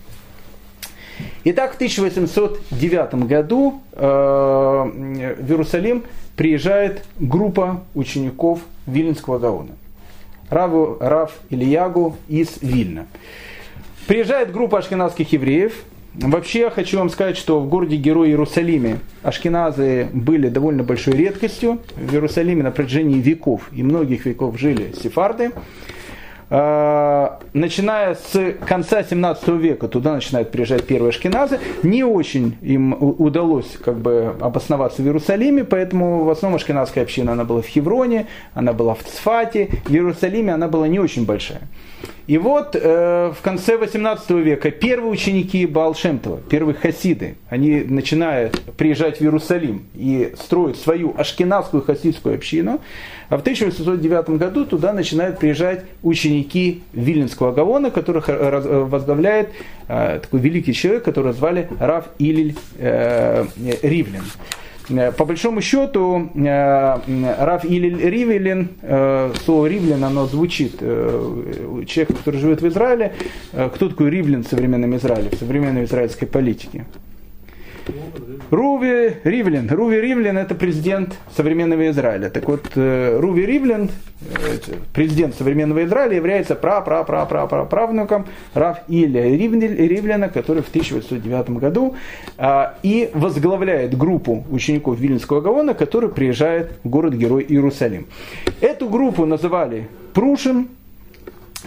Итак, в 1809 году э, в Иерусалим приезжает группа учеников Виленского Гаона. Раву, Рав Ильягу из Вильна. Приезжает группа ашкенадских евреев. Вообще я хочу вам сказать, что в городе Герой Иерусалиме ашкеназы были довольно большой редкостью. В Иерусалиме на протяжении веков и многих веков жили сефарды. А, начиная с конца 17 века туда начинают приезжать первые шкиназы. Не очень им удалось как бы обосноваться в Иерусалиме, поэтому в основном шкиназская община она была в Хевроне, она была в Цфате, в Иерусалиме она была не очень большая. И вот э, в конце 18 века первые ученики Баалшемтова, первые хасиды, они начинают приезжать в Иерусалим и строят свою ашкенадскую хасидскую общину, а в 1809 году туда начинают приезжать ученики Вильнинского Гавона, которых э, возглавляет э, такой великий человек, которого звали Раф Илиль э, Ривлин. Э, по большому счету, э, Раф Илиль Ривелин, э, слово Ривлин, оно звучит, человек, который живет в Израиле, кто такой Ривлин в современном Израиле, в современной израильской политике? Руви Ривлин. Руви Ривлин это президент современного Израиля. Так вот, э, Руви Ривлин, э, президент современного Израиля, является пра-пра-пра-пра-правнуком Рав Илья Ривлина, который в 1809 году а, и возглавляет группу учеников Вильнинского Гаона, который приезжает в город-герой Иерусалим. Эту группу называли Прушин,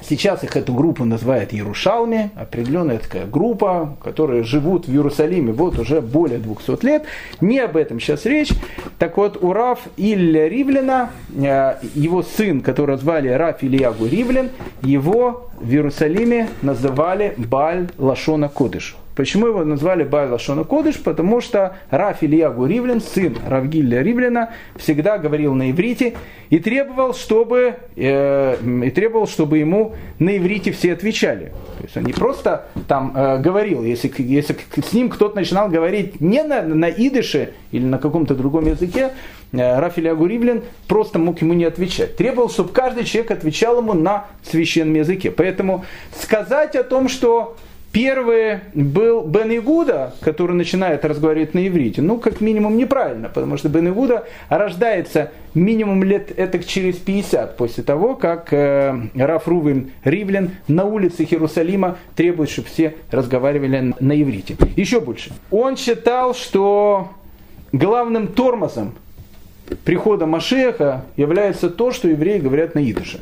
Сейчас их эту группу называют Ярушалми, определенная такая группа, которые живут в Иерусалиме вот уже более 200 лет. Не об этом сейчас речь. Так вот, у Раф Илья Ривлина, э, его сын, которого звали Раф Ильягу Ривлин, его в Иерусалиме называли Баль Лашона Кодыш. Почему его назвали Байла Шона Кодыш? Потому что Раф Ильягу Ривлин, сын Равгилля Ривлина, всегда говорил на иврите и требовал, чтобы, э, и требовал, чтобы ему на иврите все отвечали. То есть он не просто там э, говорил, если, если с ним кто-то начинал говорить не на, на идыше или на каком-то другом языке, э, Раф Ильягу Ривлин просто мог ему не отвечать. Требовал, чтобы каждый человек отвечал ему на священном языке. Поэтому сказать о том, что Первый был Бен Игуда, который начинает разговаривать на иврите. Ну, как минимум, неправильно, потому что Бен Игуда рождается минимум лет это через 50 после того, как э, Раф Рувин Ривлин на улице Иерусалима требует, чтобы все разговаривали на иврите. Еще больше. Он считал, что главным тормозом прихода Машеха является то, что евреи говорят на идыше.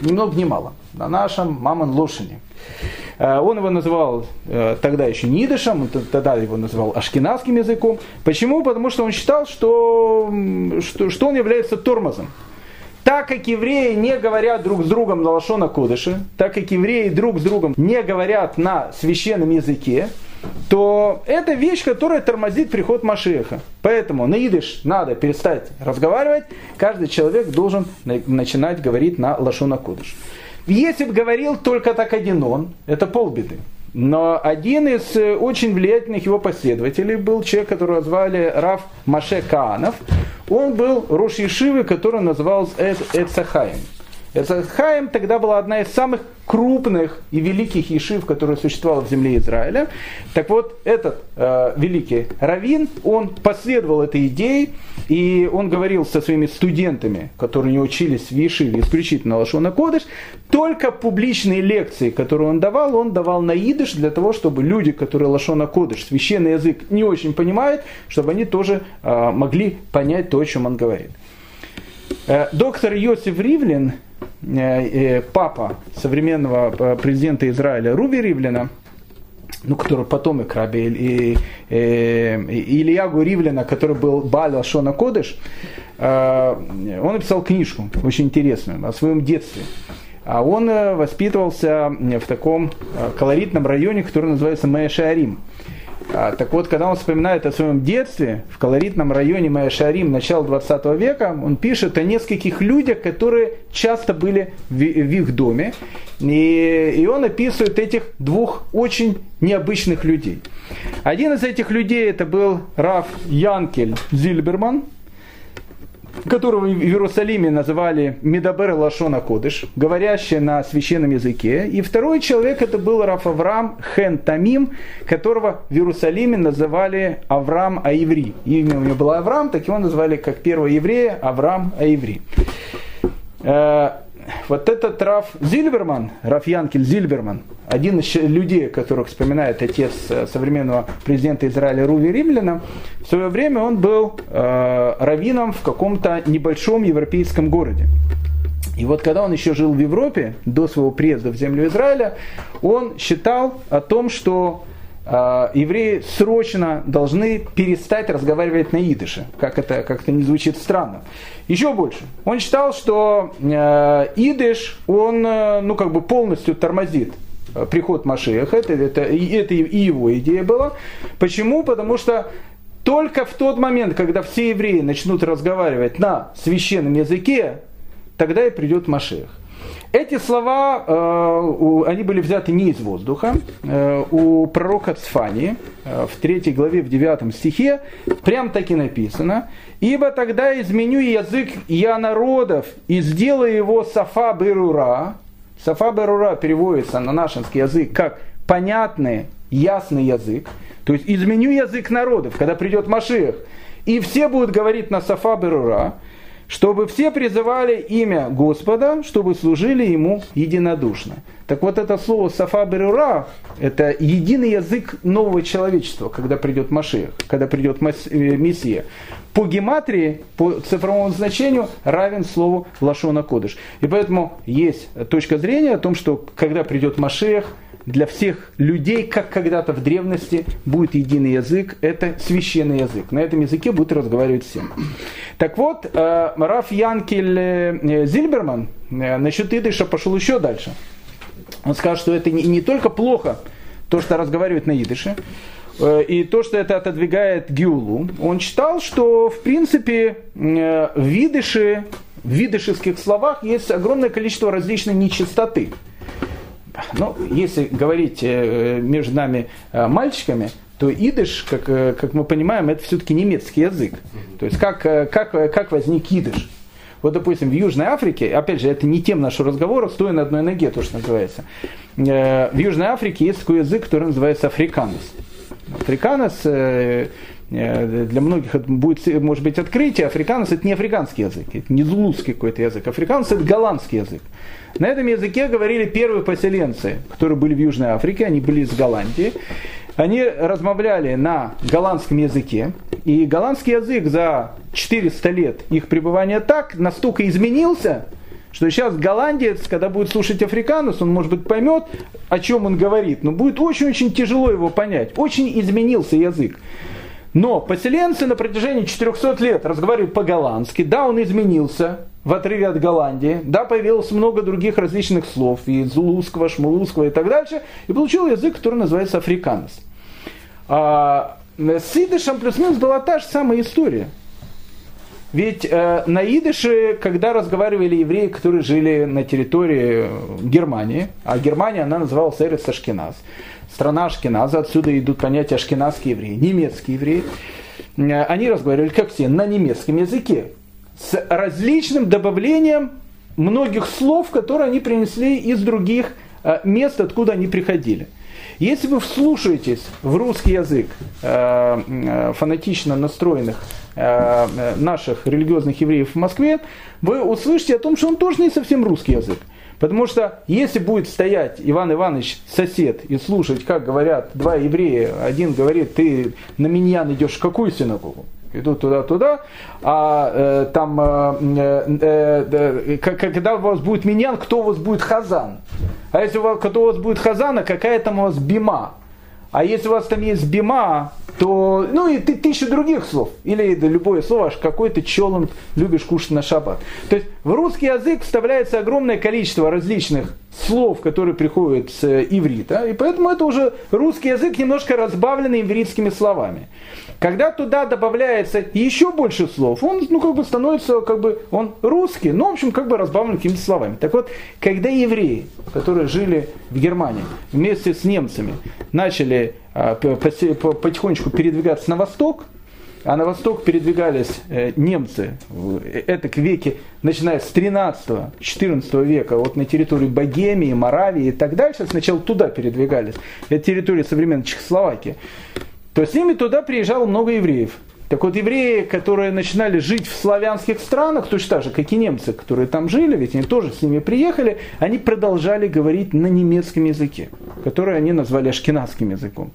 Ни много ни мало. На нашем мамон лошади. Э, он его называл э, тогда еще не идышем, тогда его называл ашкенадским языком. Почему? Потому что он считал, что, что, что он является тормозом. Так как евреи не говорят друг с другом на лошона кодыши, так как евреи друг с другом не говорят на священном языке, то это вещь, которая тормозит приход Машеха. Поэтому на идыш надо перестать разговаривать, каждый человек должен начинать говорить на лошона кодыш. Если бы говорил только так один он, это полбеды. Но один из э, очень влиятельных его последователей был человек, которого звали Раф Маше Каанов. Он был Рош Ешивы, который назывался Эд, Эцахаем. Эцахаем тогда была одна из самых крупных и великих ешив, которые существовали в земле Израиля. Так вот, этот э, великий раввин, он последовал этой идее, и он говорил со своими студентами, которые не учились в ешиве исключительно Лашона Кодыш, только публичные лекции, которые он давал, он давал на идыш для того, чтобы люди, которые Лашона Кодыш, священный язык, не очень понимают, чтобы они тоже э, могли понять то, о чем он говорит. Э, доктор Йосиф Ривлин, папа современного э, президента Израиля Руби Ривлина, ну, который потомок Раби и, и, Ильягу Ривлина, который был Баля Шона Кодыш, он написал книжку очень интересную о своем детстве. А он воспитывался в таком колоритном районе, который называется Мэшарим. А, так вот, когда он вспоминает о своем детстве в колоритном районе Майашарим начала 20 века, он пишет о нескольких людях, которые часто были в, в их доме. И, и он описывает этих двух очень необычных людей. Один из этих людей это был Раф Янкель Зильберман, которого в Иерусалиме называли Медабер Лашона Кодыш, говорящий на священном языке. И второй человек это был Раф Авраам Хен Тамим, которого в Иерусалиме называли Авраам Аиври. Имя у него было Авраам, так его назвали как первого еврея Авраам Аиври. Вот этот Раф Зильберман, Раф Янкель Зильберман, один из людей, которых вспоминает отец э, современного президента Израиля Руви Римляна, в свое время он был э, раввином в каком-то небольшом европейском городе. И вот когда он еще жил в Европе, до своего приезда в землю Израиля, он считал о том, что э, евреи срочно должны перестать разговаривать на идыше, как это как-то не звучит странно. Еще больше. Он считал, что э, идыш, он э, ну, как бы полностью тормозит э, приход Машеха. Это, это, это и его идея была. Почему? Потому что только в тот момент, когда все евреи начнут разговаривать на священном языке, тогда и придет Машех. Эти слова, э, они были взяты не из воздуха. Э, у пророка Цфани э, в 3 главе, в 9 стихе, прям так и написано. «Ибо тогда изменю язык я народов и сделаю его сафа берура». Сафа берура переводится на нашинский язык как понятный, ясный язык. То есть изменю язык народов, когда придет Машиах. И все будут говорить на сафа берура чтобы все призывали имя Господа, чтобы служили Ему единодушно. Так вот это слово Сафа Берура, это единый язык нового человечества, когда придет Машех, когда придет э, Мессия. По гематрии, по цифровому значению равен слову Лашона Кодыш. И поэтому есть точка зрения о том, что когда придет Машех, для всех людей, как когда-то в древности, будет единый язык, это священный язык. На этом языке будут разговаривать все. Так вот, э, Раф Янкель э, Зильберман э, насчет идыша пошел еще дальше. Он скажет, что это не, только плохо, то, что разговаривают на идыше, и то, что это отодвигает Гиулу, он считал, что в принципе в видыше, в видышевских словах есть огромное количество различной нечистоты. Ну, если говорить э, между нами э, мальчиками, то идыш, как, э, как мы понимаем, это все-таки немецкий язык. То есть как, как, как возник идыш? Вот, допустим, в Южной Африке, опять же, это не тем нашего разговора, стоя на одной ноге, то, что называется. в Южной Африке есть такой язык, который называется африканос. Африканос для многих это будет, может быть, открытие. Африканос это не африканский язык, это не зулузский какой-то язык. Африканос это голландский язык. На этом языке говорили первые поселенцы, которые были в Южной Африке, они были из Голландии. Они размовляли на голландском языке, и голландский язык за 400 лет их пребывания так настолько изменился, что сейчас голландец, когда будет слушать африканус, он, может быть, поймет, о чем он говорит, но будет очень-очень тяжело его понять. Очень изменился язык. Но поселенцы на протяжении 400 лет разговаривали по-голландски. Да, он изменился в отрыве от Голландии. Да, появилось много других различных слов, и зулузского, шмулузского и так дальше. И получил язык, который называется африканос. А, с идышем плюс-минус была та же самая история. Ведь э, на идыше, когда разговаривали евреи, которые жили на территории Германии, а Германия, она называлась Эрец Ашкеназ, страна Ашкеназа, отсюда идут понятия ашкеназские евреи, немецкие евреи, э, они разговаривали, как все, на немецком языке, с различным добавлением многих слов, которые они принесли из других э, мест, откуда они приходили. Если вы вслушаетесь в русский язык э, фанатично настроенных наших религиозных евреев в Москве, вы услышите о том, что он тоже не совсем русский язык. Потому что если будет стоять Иван Иванович сосед и слушать, как говорят два еврея, один говорит, ты на меня идешь какую синагогу? идут туда-туда, а э, там, э, э, э, когда у вас будет миньян, кто у вас будет хазан? А если у вас, когда у вас будет хазана, какая там у вас бима? А если у вас там есть бима, то, ну и ты, тысяча других слов. Или да, любое слово, аж какой ты челом любишь кушать на шаббат. То есть в русский язык вставляется огромное количество различных слов, которые приходят с иврита, и поэтому это уже русский язык немножко разбавленный ивритскими словами. Когда туда добавляется еще больше слов, он ну, как бы становится, как бы, он русский, но, в общем, как бы разбавлен какими-то словами. Так вот, когда евреи, которые жили в Германии вместе с немцами, начали а, потихонечку передвигаться на восток, а на восток передвигались э, немцы, это к веке, начиная с 13-14 века, вот на территории Богемии, Моравии и так дальше, сначала туда передвигались, это территория современной Чехословакии то с ними туда приезжало много евреев. Так вот, евреи, которые начинали жить в славянских странах, точно так же, как и немцы, которые там жили, ведь они тоже с ними приехали, они продолжали говорить на немецком языке, который они назвали ашкенадским языком.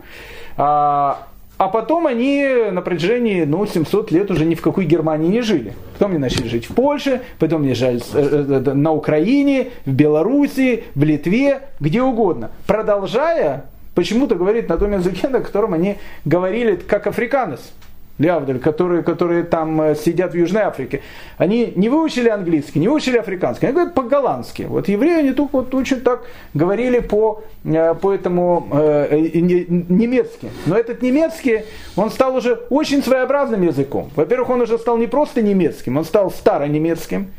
А, а потом они на протяжении ну, 700 лет уже ни в какой Германии не жили. Потом они начали жить в Польше, потом они жили э, э, на Украине, в Белоруссии, в Литве, где угодно. Продолжая почему-то говорит на том языке, на котором они говорили как африканец. Лявдаль, которые, которые там э, сидят в Южной Африке, они не выучили английский, не выучили африканский, они говорят по-голландски. Вот евреи, они только вот очень так говорили по, э, по этому э, немецки. Но этот немецкий, он стал уже очень своеобразным языком. Во-первых, он уже стал не просто немецким, он стал старонемецким.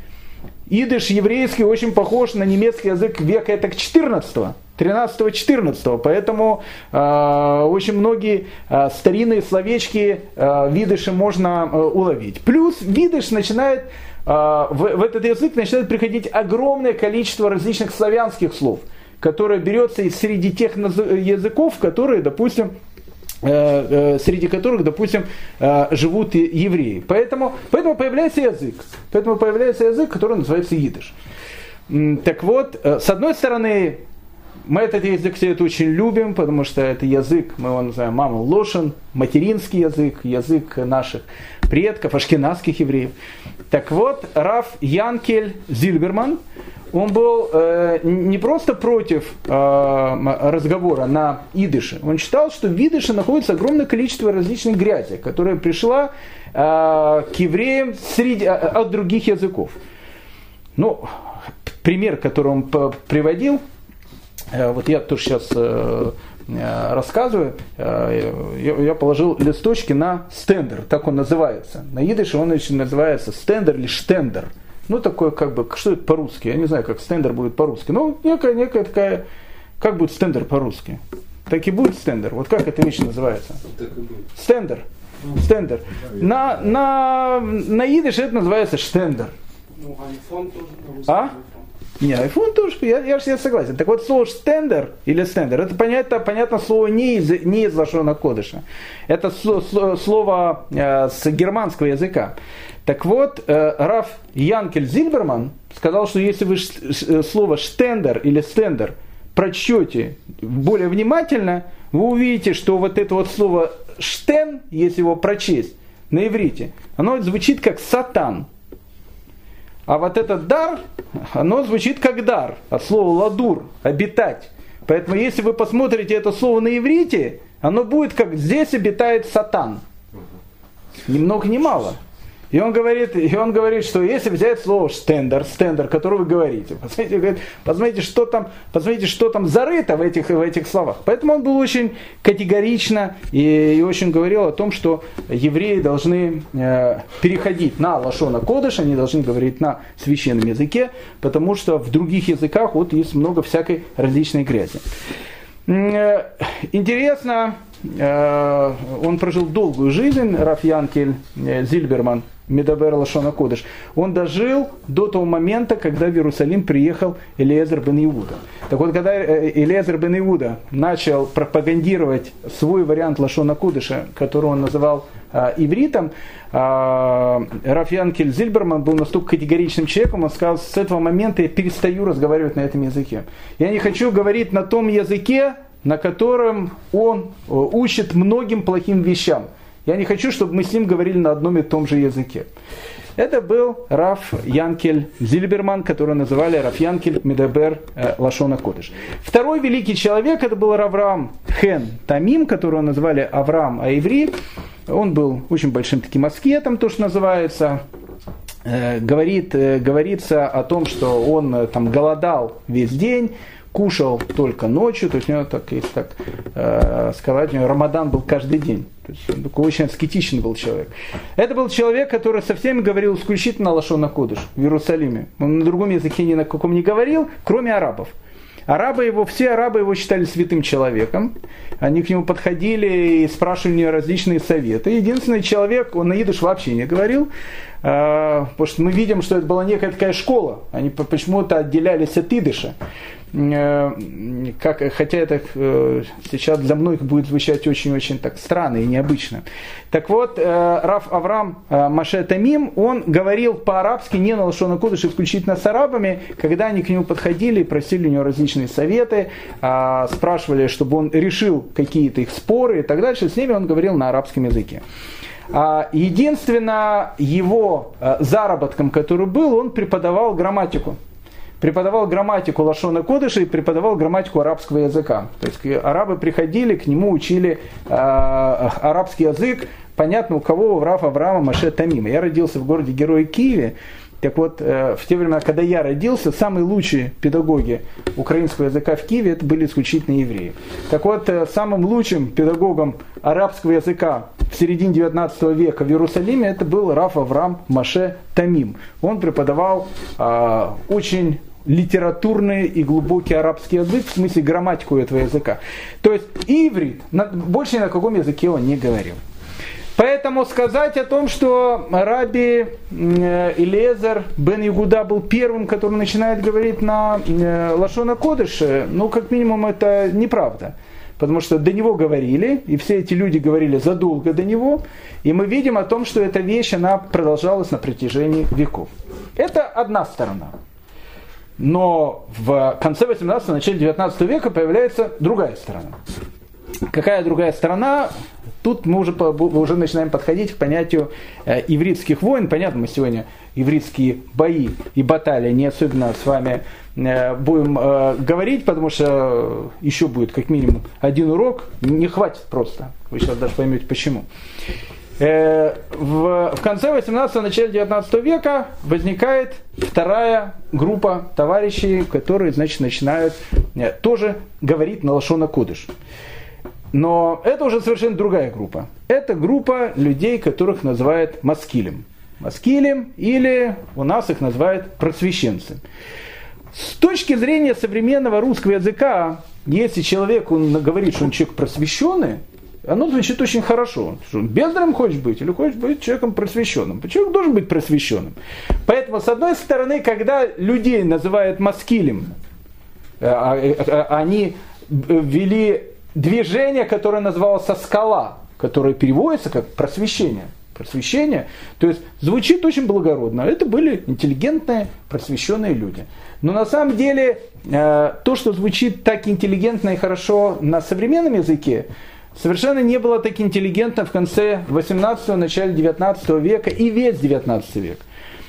Идыш еврейский очень похож на немецкий язык века это 14 13-14. Поэтому э, очень многие э, старинные словечки э, видыши можно э, уловить. Плюс видыш начинает, э, в, в этот язык начинает приходить огромное количество различных славянских слов, которое берется из среди тех языков, которые, допустим, э, э, среди которых, допустим, живут евреи. Поэтому, поэтому появляется язык. Поэтому появляется язык, который называется идыш. Так вот, с одной стороны, мы этот язык все это очень любим, потому что это язык, мы его называем мама лошен, материнский язык, язык наших предков, ашкенадских евреев. Так вот, Раф Янкель Зильберман, он был э, не просто против э, разговора на идыше, он считал, что в идыше находится огромное количество различных грязи, которая пришла э, к евреям среди, э, от других языков. Ну, пример, который он приводил, вот я тоже сейчас э, э, рассказываю, я положил листочки на стендер, так он называется. На идыше он еще называется стендер или штендер. Ну, такое как бы, что это по-русски? Я не знаю, как стендер будет по-русски. Ну, некая, некая такая, как будет стендер по-русски? Так и будет стендер. Вот как эта вещь называется? Стендер. Стендер. На, на, на идыше это называется штендер. Ну. А? Не, iPhone тоже, я, я, я согласен. Так вот, слово штендер или стендер, это понятно, понятно слово не из, не из Лашона Кодыша. Это слово э, с германского языка. Так вот, э, Раф Янкель Зильберман сказал, что если вы ш, слово штендер или стендер прочтете более внимательно, вы увидите, что вот это вот слово штен, если его прочесть на иврите, оно звучит как сатан. А вот этот дар, оно звучит как дар, от слова ладур, обитать. Поэтому если вы посмотрите это слово на иврите, оно будет как здесь обитает сатан. Ни много ни мало. И он говорит, и он говорит, что если взять слово стендер, стендер, которое вы говорите, посмотрите, говорит, посмотрите, что там, посмотрите, что там зарыто в этих, в этих словах. Поэтому он был очень категорично и, и очень говорил о том, что евреи должны э, переходить на лашона кодыш, они должны говорить на священном языке, потому что в других языках вот есть много всякой различной грязи. Э, интересно, э, он прожил долгую жизнь, Раф Янкель э, Зильберман, Медабер Лашона Кодыш. Он дожил до того момента, когда в Иерусалим приехал Элиезер бен Иуда. Так вот, когда э, Элиезер бен Иуда начал пропагандировать свой вариант Лашона Кодыша, который он называл э, ивритом, э, Рафьян Кель Зильберман был настолько категоричным человеком, он сказал, с этого момента я перестаю разговаривать на этом языке. Я не хочу говорить на том языке, на котором он э, учит многим плохим вещам. Я не хочу, чтобы мы с ним говорили на одном и том же языке. Это был Раф Янкель Зильберман, которого называли Раф Янкель Медебер э, Лашона Кодыш. Второй великий человек, это был Раврам Хен Тамим, которого назвали Авраам Аиври. Он был очень большим таким аскетом, то, что называется. Э, говорит, э, говорится о том, что он там голодал весь день, кушал только ночью, то есть у него, так, если так э, сказать, у него Рамадан был каждый день. То есть он такой очень аскетичный был человек. Это был человек, который со всеми говорил исключительно Лашона Кодыш в Иерусалиме. Он на другом языке ни на каком не говорил, кроме арабов. Арабы его, все арабы его считали святым человеком. Они к нему подходили и спрашивали у него различные советы. Единственный человек, он на идыш вообще не говорил, а, потому что мы видим, что это была некая такая школа. Они почему-то отделялись от идыша. Э, как, хотя это э, сейчас для многих будет звучать очень-очень так странно и необычно. Так вот, э, Раф Авраам Маше Тамим, он говорил по-арабски, не на Лашона Кудыш, исключительно с арабами, когда они к нему подходили и просили у него различные советы, а, спрашивали, чтобы он решил какие-то их споры и так дальше, с ними он говорил на арабском языке. А, единственно, его заработком, который был, он преподавал грамматику преподавал грамматику Лашона Кодыша и преподавал грамматику арабского языка. То есть арабы приходили, к нему учили э, арабский язык. Понятно, у кого Рафа Авраама Маше Тамима. Я родился в городе Герое Киеве. Так вот, э, в те времена, когда я родился, самые лучшие педагоги украинского языка в Киеве это были исключительно евреи. Так вот, э, самым лучшим педагогом арабского языка в середине 19 века в Иерусалиме это был Раф Авраам Маше Тамим. Он преподавал э, очень литературный и глубокий арабский язык, в смысле грамматику этого языка. То есть иврит, больше ни на каком языке он не говорил. Поэтому сказать о том, что Раби Илезер бен Игуда был первым, который начинает говорить на э, Лашона Кодыше, ну, как минимум, это неправда. Потому что до него говорили, и все эти люди говорили задолго до него, и мы видим о том, что эта вещь, она продолжалась на протяжении веков. Это одна сторона. Но в конце 18 начале 19 века появляется другая сторона. Какая другая сторона? Тут мы уже, уже начинаем подходить к понятию э, ивритских войн. Понятно, мы сегодня ивритские бои и баталии не особенно с вами э, будем э, говорить, потому что еще будет как минимум один урок. Не хватит просто. Вы сейчас даже поймете почему. Э, в, в конце 18 начале 19 века возникает вторая группа товарищей, которые значит, начинают э, тоже говорить на Лашона Кудыш. Но это уже совершенно другая группа. Это группа людей, которых называют маскилем. Маскилем или у нас их называют просвещенцы. С точки зрения современного русского языка, если человек он говорит, что он человек просвещенный, оно звучит очень хорошо. Что, бездарем хочешь быть или хочешь быть человеком просвещенным? Человек должен быть просвещенным. Поэтому, с одной стороны, когда людей называют маскилем, э, а, э, э, они ввели движение, которое называлось «скала», которое переводится как «просвещение» просвещения. То есть звучит очень благородно. Это были интеллигентные, просвещенные люди. Но на самом деле то, что звучит так интеллигентно и хорошо на современном языке, совершенно не было так интеллигентно в конце 18-го, начале 19 века и весь 19 век.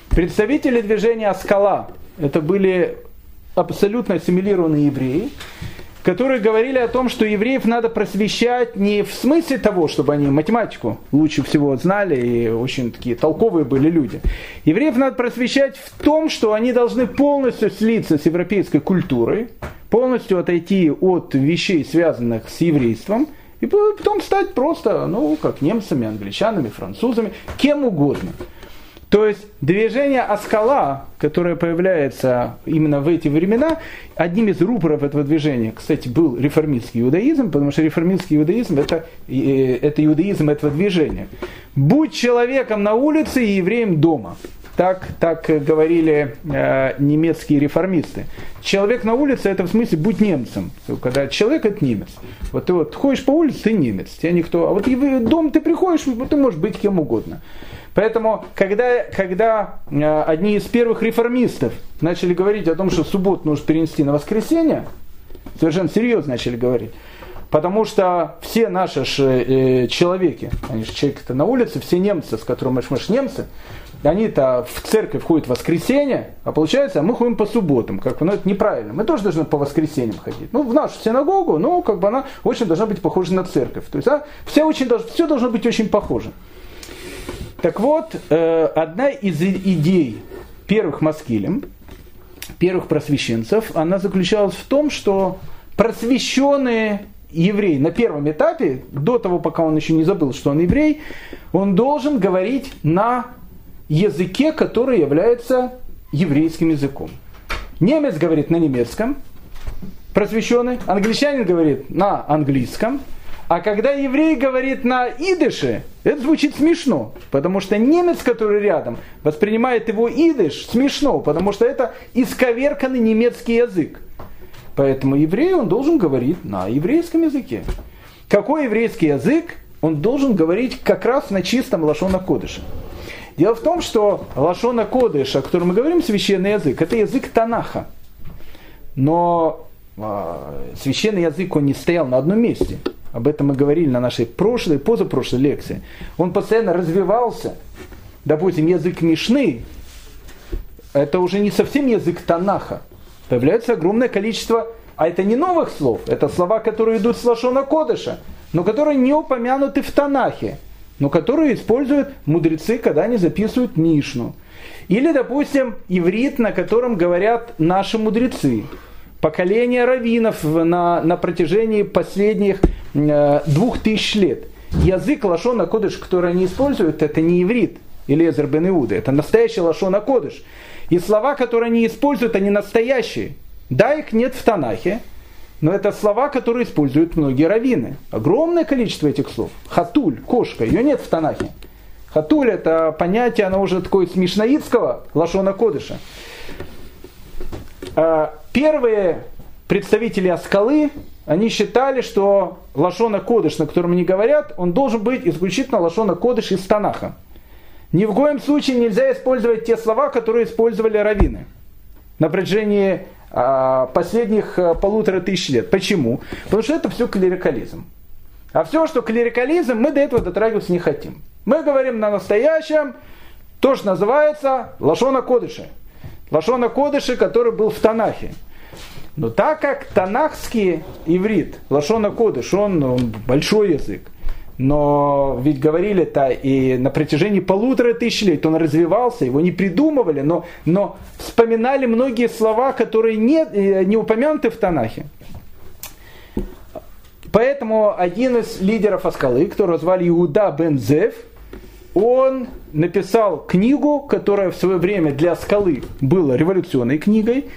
Представители движения «Скала» это были абсолютно ассимилированные евреи, которые говорили о том, что евреев надо просвещать не в смысле того, чтобы они математику лучше всего знали и очень такие толковые были люди. Евреев надо просвещать в том, что они должны полностью слиться с европейской культурой, полностью отойти от вещей, связанных с еврейством, и потом стать просто, ну, как немцами, англичанами, французами, кем угодно. То есть движение Аскала, которое появляется именно в эти времена, одним из рупоров этого движения, кстати, был реформистский иудаизм, потому что реформистский иудаизм это, это иудаизм этого движения. Будь человеком на улице и евреем дома. Так, так говорили э, немецкие реформисты. Человек на улице это в смысле будь немцем. Когда человек это немец. Вот ты вот ходишь по улице, ты немец. Тебя никто. А вот в дом ты приходишь, ты можешь быть кем угодно. Поэтому, когда, когда э, одни из первых реформистов начали говорить о том, что субботу нужно перенести на воскресенье, совершенно серьезно начали говорить, потому что все наши ж, э, человеки, они же человек-то на улице, все немцы, с которыми мы ж немцы, они-то в церковь ходят в воскресенье, а получается, мы ходим по субботам. Как, ну, это неправильно. Мы тоже должны по воскресеньям ходить. Ну, в нашу синагогу, ну, как бы она очень должна быть похожа на церковь. То есть, а, все, очень, все должно быть очень похоже. Так вот, э, одна из идей первых маскилем, первых просвещенцев, она заключалась в том, что просвещенные еврей на первом этапе, до того, пока он еще не забыл, что он еврей, он должен говорить на языке, который является еврейским языком. Немец говорит на немецком, просвещенный, англичанин говорит на английском, а когда еврей говорит на идыше, это звучит смешно, потому что немец, который рядом, воспринимает его идыш смешно, потому что это исковерканный немецкий язык. Поэтому еврей, он должен говорить на еврейском языке. Какой еврейский язык? Он должен говорить как раз на чистом лашона кодыше. Дело в том, что лашона кодыш, о котором мы говорим, священный язык, это язык Танаха. Но э, священный язык, он не стоял на одном месте. Об этом мы говорили на нашей прошлой позапрошлой лекции. Он постоянно развивался. Допустим, язык Мишны, это уже не совсем язык Танаха. Появляется огромное количество, а это не новых слов, это слова, которые идут с Лашона Кодыша, но которые не упомянуты в Танахе, но которые используют мудрецы, когда они записывают Мишну. Или, допустим, иврит, на котором говорят наши мудрецы поколение раввинов на, на протяжении последних э, двух тысяч лет. Язык Лашона Кодыш, который они используют, это не иврит или Эзер бен Иуда, это настоящий Лашона Кодыш. И слова, которые они используют, они настоящие. Да, их нет в Танахе, но это слова, которые используют многие раввины. Огромное количество этих слов. Хатуль, кошка, ее нет в Танахе. Хатуль это понятие, оно уже такое смешнаитского Лашона Кодыша. А, первые представители Аскалы, они считали, что Лашона Кодыш, на котором они говорят, он должен быть исключительно Лашона Кодыш из Танаха. Ни в коем случае нельзя использовать те слова, которые использовали раввины на протяжении последних а, полутора тысяч лет. Почему? Потому что это все клерикализм. А все, что клерикализм, мы до этого дотрагиваться не хотим. Мы говорим на настоящем, то, что называется Лашона Кодыша. Лашона Кодыши, который был в Танахе. Но так как танахский иврит, Лашона Кодыш, он, он большой язык, но ведь говорили это и на протяжении полутора тысяч лет он развивался, его не придумывали, но, но вспоминали многие слова, которые не, э, не упомянуты в Танахе. Поэтому один из лидеров Аскалы, которого звали Иуда бен Зев, он написал книгу, которая в свое время для скалы была революционной книгой.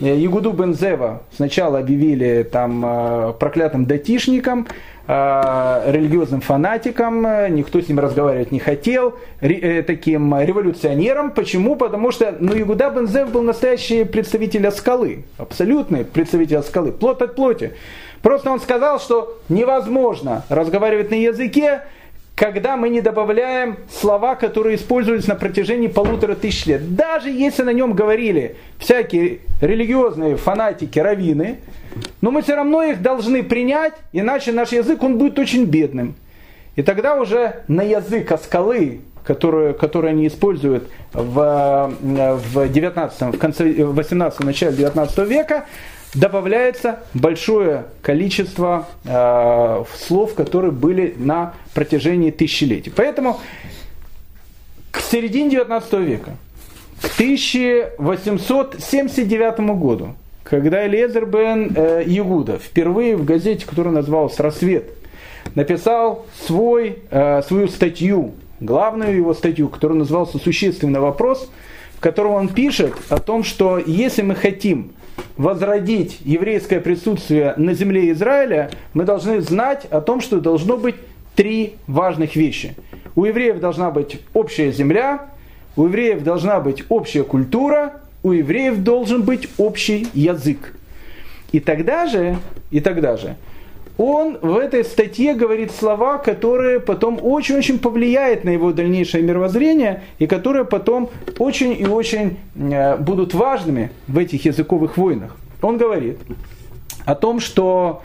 Ягуду Бензева сначала объявили там э, проклятым датишником, э, религиозным фанатиком, никто с ним разговаривать не хотел, ре, таким революционером. Почему? Потому что ну, Игуда Бензев был настоящий представитель скалы, абсолютный представитель скалы, плоть от плоти. Просто он сказал, что невозможно разговаривать на языке, когда мы не добавляем слова, которые использовались на протяжении полутора тысяч лет. Даже если на нем говорили всякие религиозные фанатики, раввины, но мы все равно их должны принять, иначе наш язык он будет очень бедным. И тогда уже на язык скалы, которую, которую они используют в, в 19 в конце 18 начале 19 века, добавляется большое количество э, слов, которые были на протяжении тысячелетий. Поэтому к середине 19 века, к 1879 году, когда Элиезер бен э, Ягуда впервые в газете, которая называлась «Рассвет», написал свой, э, свою статью, главную его статью, которая назывался «Существенный вопрос», в котором он пишет о том, что если мы хотим возродить еврейское присутствие на земле Израиля, мы должны знать о том, что должно быть три важных вещи. У евреев должна быть общая земля, у евреев должна быть общая культура, у евреев должен быть общий язык. И тогда же, и тогда же, он в этой статье говорит слова, которые потом очень-очень повлияют на его дальнейшее мировоззрение и которые потом очень и очень э, будут важными в этих языковых войнах. Он говорит о том, что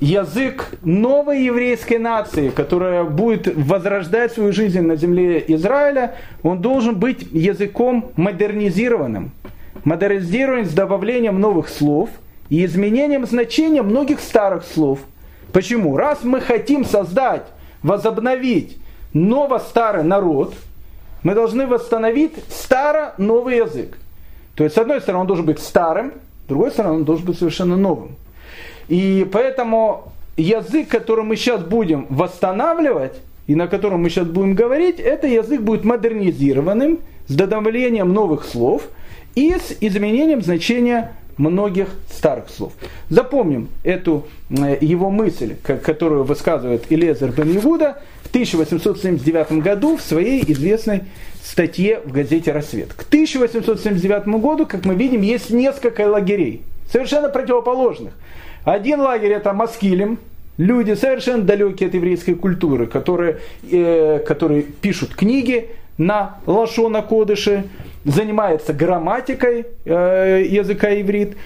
язык новой еврейской нации, которая будет возрождать свою жизнь на земле Израиля, он должен быть языком модернизированным. Модернизированным с добавлением новых слов – и изменением значения многих старых слов. Почему? Раз мы хотим создать, возобновить ново-старый народ, мы должны восстановить старо-новый язык. То есть, с одной стороны, он должен быть старым, с другой стороны, он должен быть совершенно новым. И поэтому язык, который мы сейчас будем восстанавливать, и на котором мы сейчас будем говорить, это язык будет модернизированным, с добавлением новых слов и с изменением значения многих старых слов. Запомним эту э, его мысль, которую высказывает Илезер бен Иуда в 1879 году в своей известной статье в газете «Рассвет». К 1879 году, как мы видим, есть несколько лагерей, совершенно противоположных. Один лагерь это Маскилем, люди совершенно далекие от еврейской культуры, которые, э, которые пишут книги на лашона кодыше, занимается грамматикой э, языка иврит.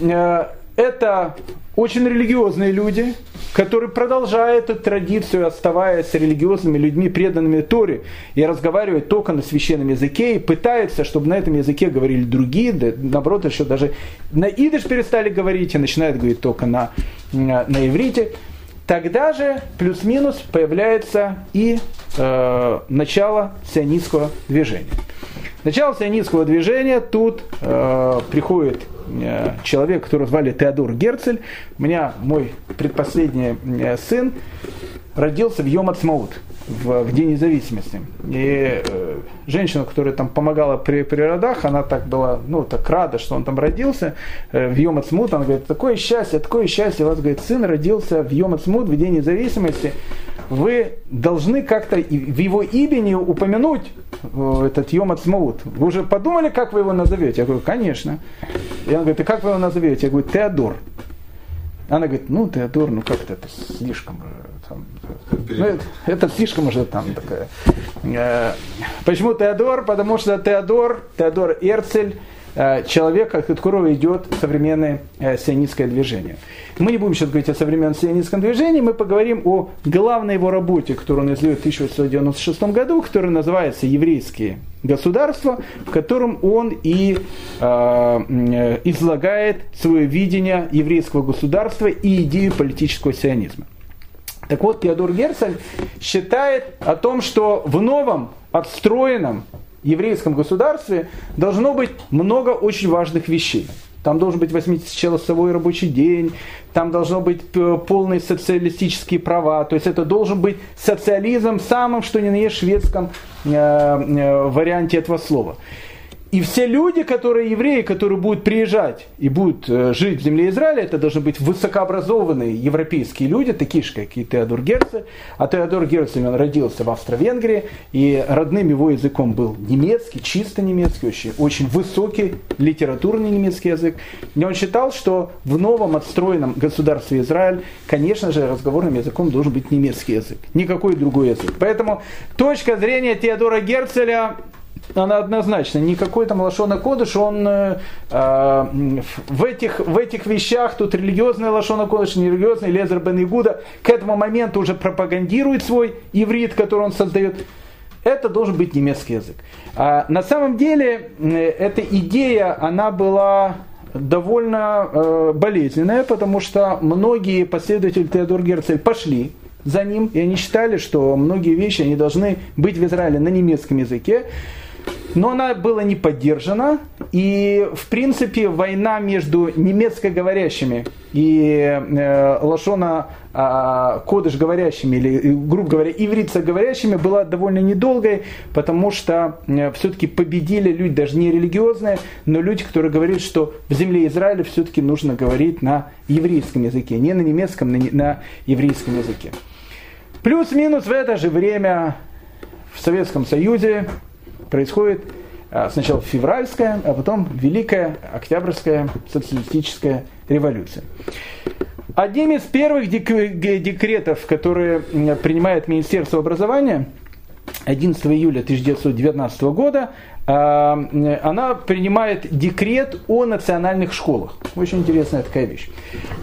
Э, это очень религиозные люди, которые продолжают эту традицию, оставаясь религиозными людьми, преданными Торе, и разговаривают только на священном языке, и пытаются, чтобы на этом языке говорили другие, да, наоборот, еще даже на идыш перестали говорить, и начинают говорить только на, на, на иврите. Тогда же плюс-минус появляется и э, начало сионистского движения. Начало сионистского движения тут э, приходит э, человек, которого звали Теодор Герцель. У меня мой предпоследний э, сын родился в Йом в, в День независимости. И э, женщина, которая там помогала при, при родах, она так была, ну, так рада, что он там родился э, в Йом. Она говорит, такое счастье, такое счастье. У вас, говорит, сын родился в Йом в День независимости. Вы должны как-то в его имени упомянуть э, этот Йом Ацмаут. Вы уже подумали, как вы его назовете? Я говорю, конечно. И он говорит, и как вы его назовете? Я говорю, Теодор. Она говорит, ну, Теодор, ну как-то это слишком там, ну, это, это слишком уже там такая. Э, почему Теодор? Потому что Теодор, Теодор Эрцель, э, человек, от которого идет современное э, сионистское движение. Мы не будем сейчас говорить о современном сионистском движении, мы поговорим о главной его работе, которую он издает в 1896 году, которая называется «Еврейские государства», в котором он и э, излагает свое видение еврейского государства и идею политического сионизма. Так вот, Теодор Герцель считает о том, что в новом, отстроенном еврейском государстве должно быть много очень важных вещей. Там должен быть 80-часовой рабочий день, там должно быть э, полные социалистические права. То есть это должен быть социализм в самом, что ни на есть, шведском э, э, варианте этого слова. И все люди, которые евреи, которые будут приезжать и будут э, жить в земле Израиля, это должны быть высокообразованные европейские люди, такие же, как и Теодор Герцель. А Теодор Герцель, он родился в Австро-Венгрии, и родным его языком был немецкий, чисто немецкий, очень, очень высокий литературный немецкий язык. И он считал, что в новом отстроенном государстве Израиль, конечно же, разговорным языком должен быть немецкий язык, никакой другой язык. Поэтому точка зрения Теодора Герцеля она однозначно. Никакой там Лашона Кодыш, он э, э, в, этих, в этих вещах, тут религиозная Лашона Кодыш, нерелигиозный Лезер Бен Игуда, к этому моменту уже пропагандирует свой иврит, который он создает. Это должен быть немецкий язык. А на самом деле, э, эта идея, она была довольно э, болезненная, потому что многие последователи Теодор Герцель пошли за ним, и они считали, что многие вещи они должны быть в Израиле на немецком языке но она была не поддержана, и в принципе война между немецкоговорящими и э, лашона э, кодыш говорящими, или, грубо говоря, иврица говорящими была довольно недолгой, потому что э, все-таки победили люди, даже не религиозные, но люди, которые говорят, что в земле Израиля все-таки нужно говорить на еврейском языке, не на немецком, на, на еврейском языке. Плюс-минус в это же время в Советском Союзе происходит а, сначала февральская, а потом Великая Октябрьская социалистическая революция. Одним из первых декретов, которые принимает Министерство образования, 11 июля 1919 года, а, она принимает декрет о национальных школах. Очень интересная такая вещь.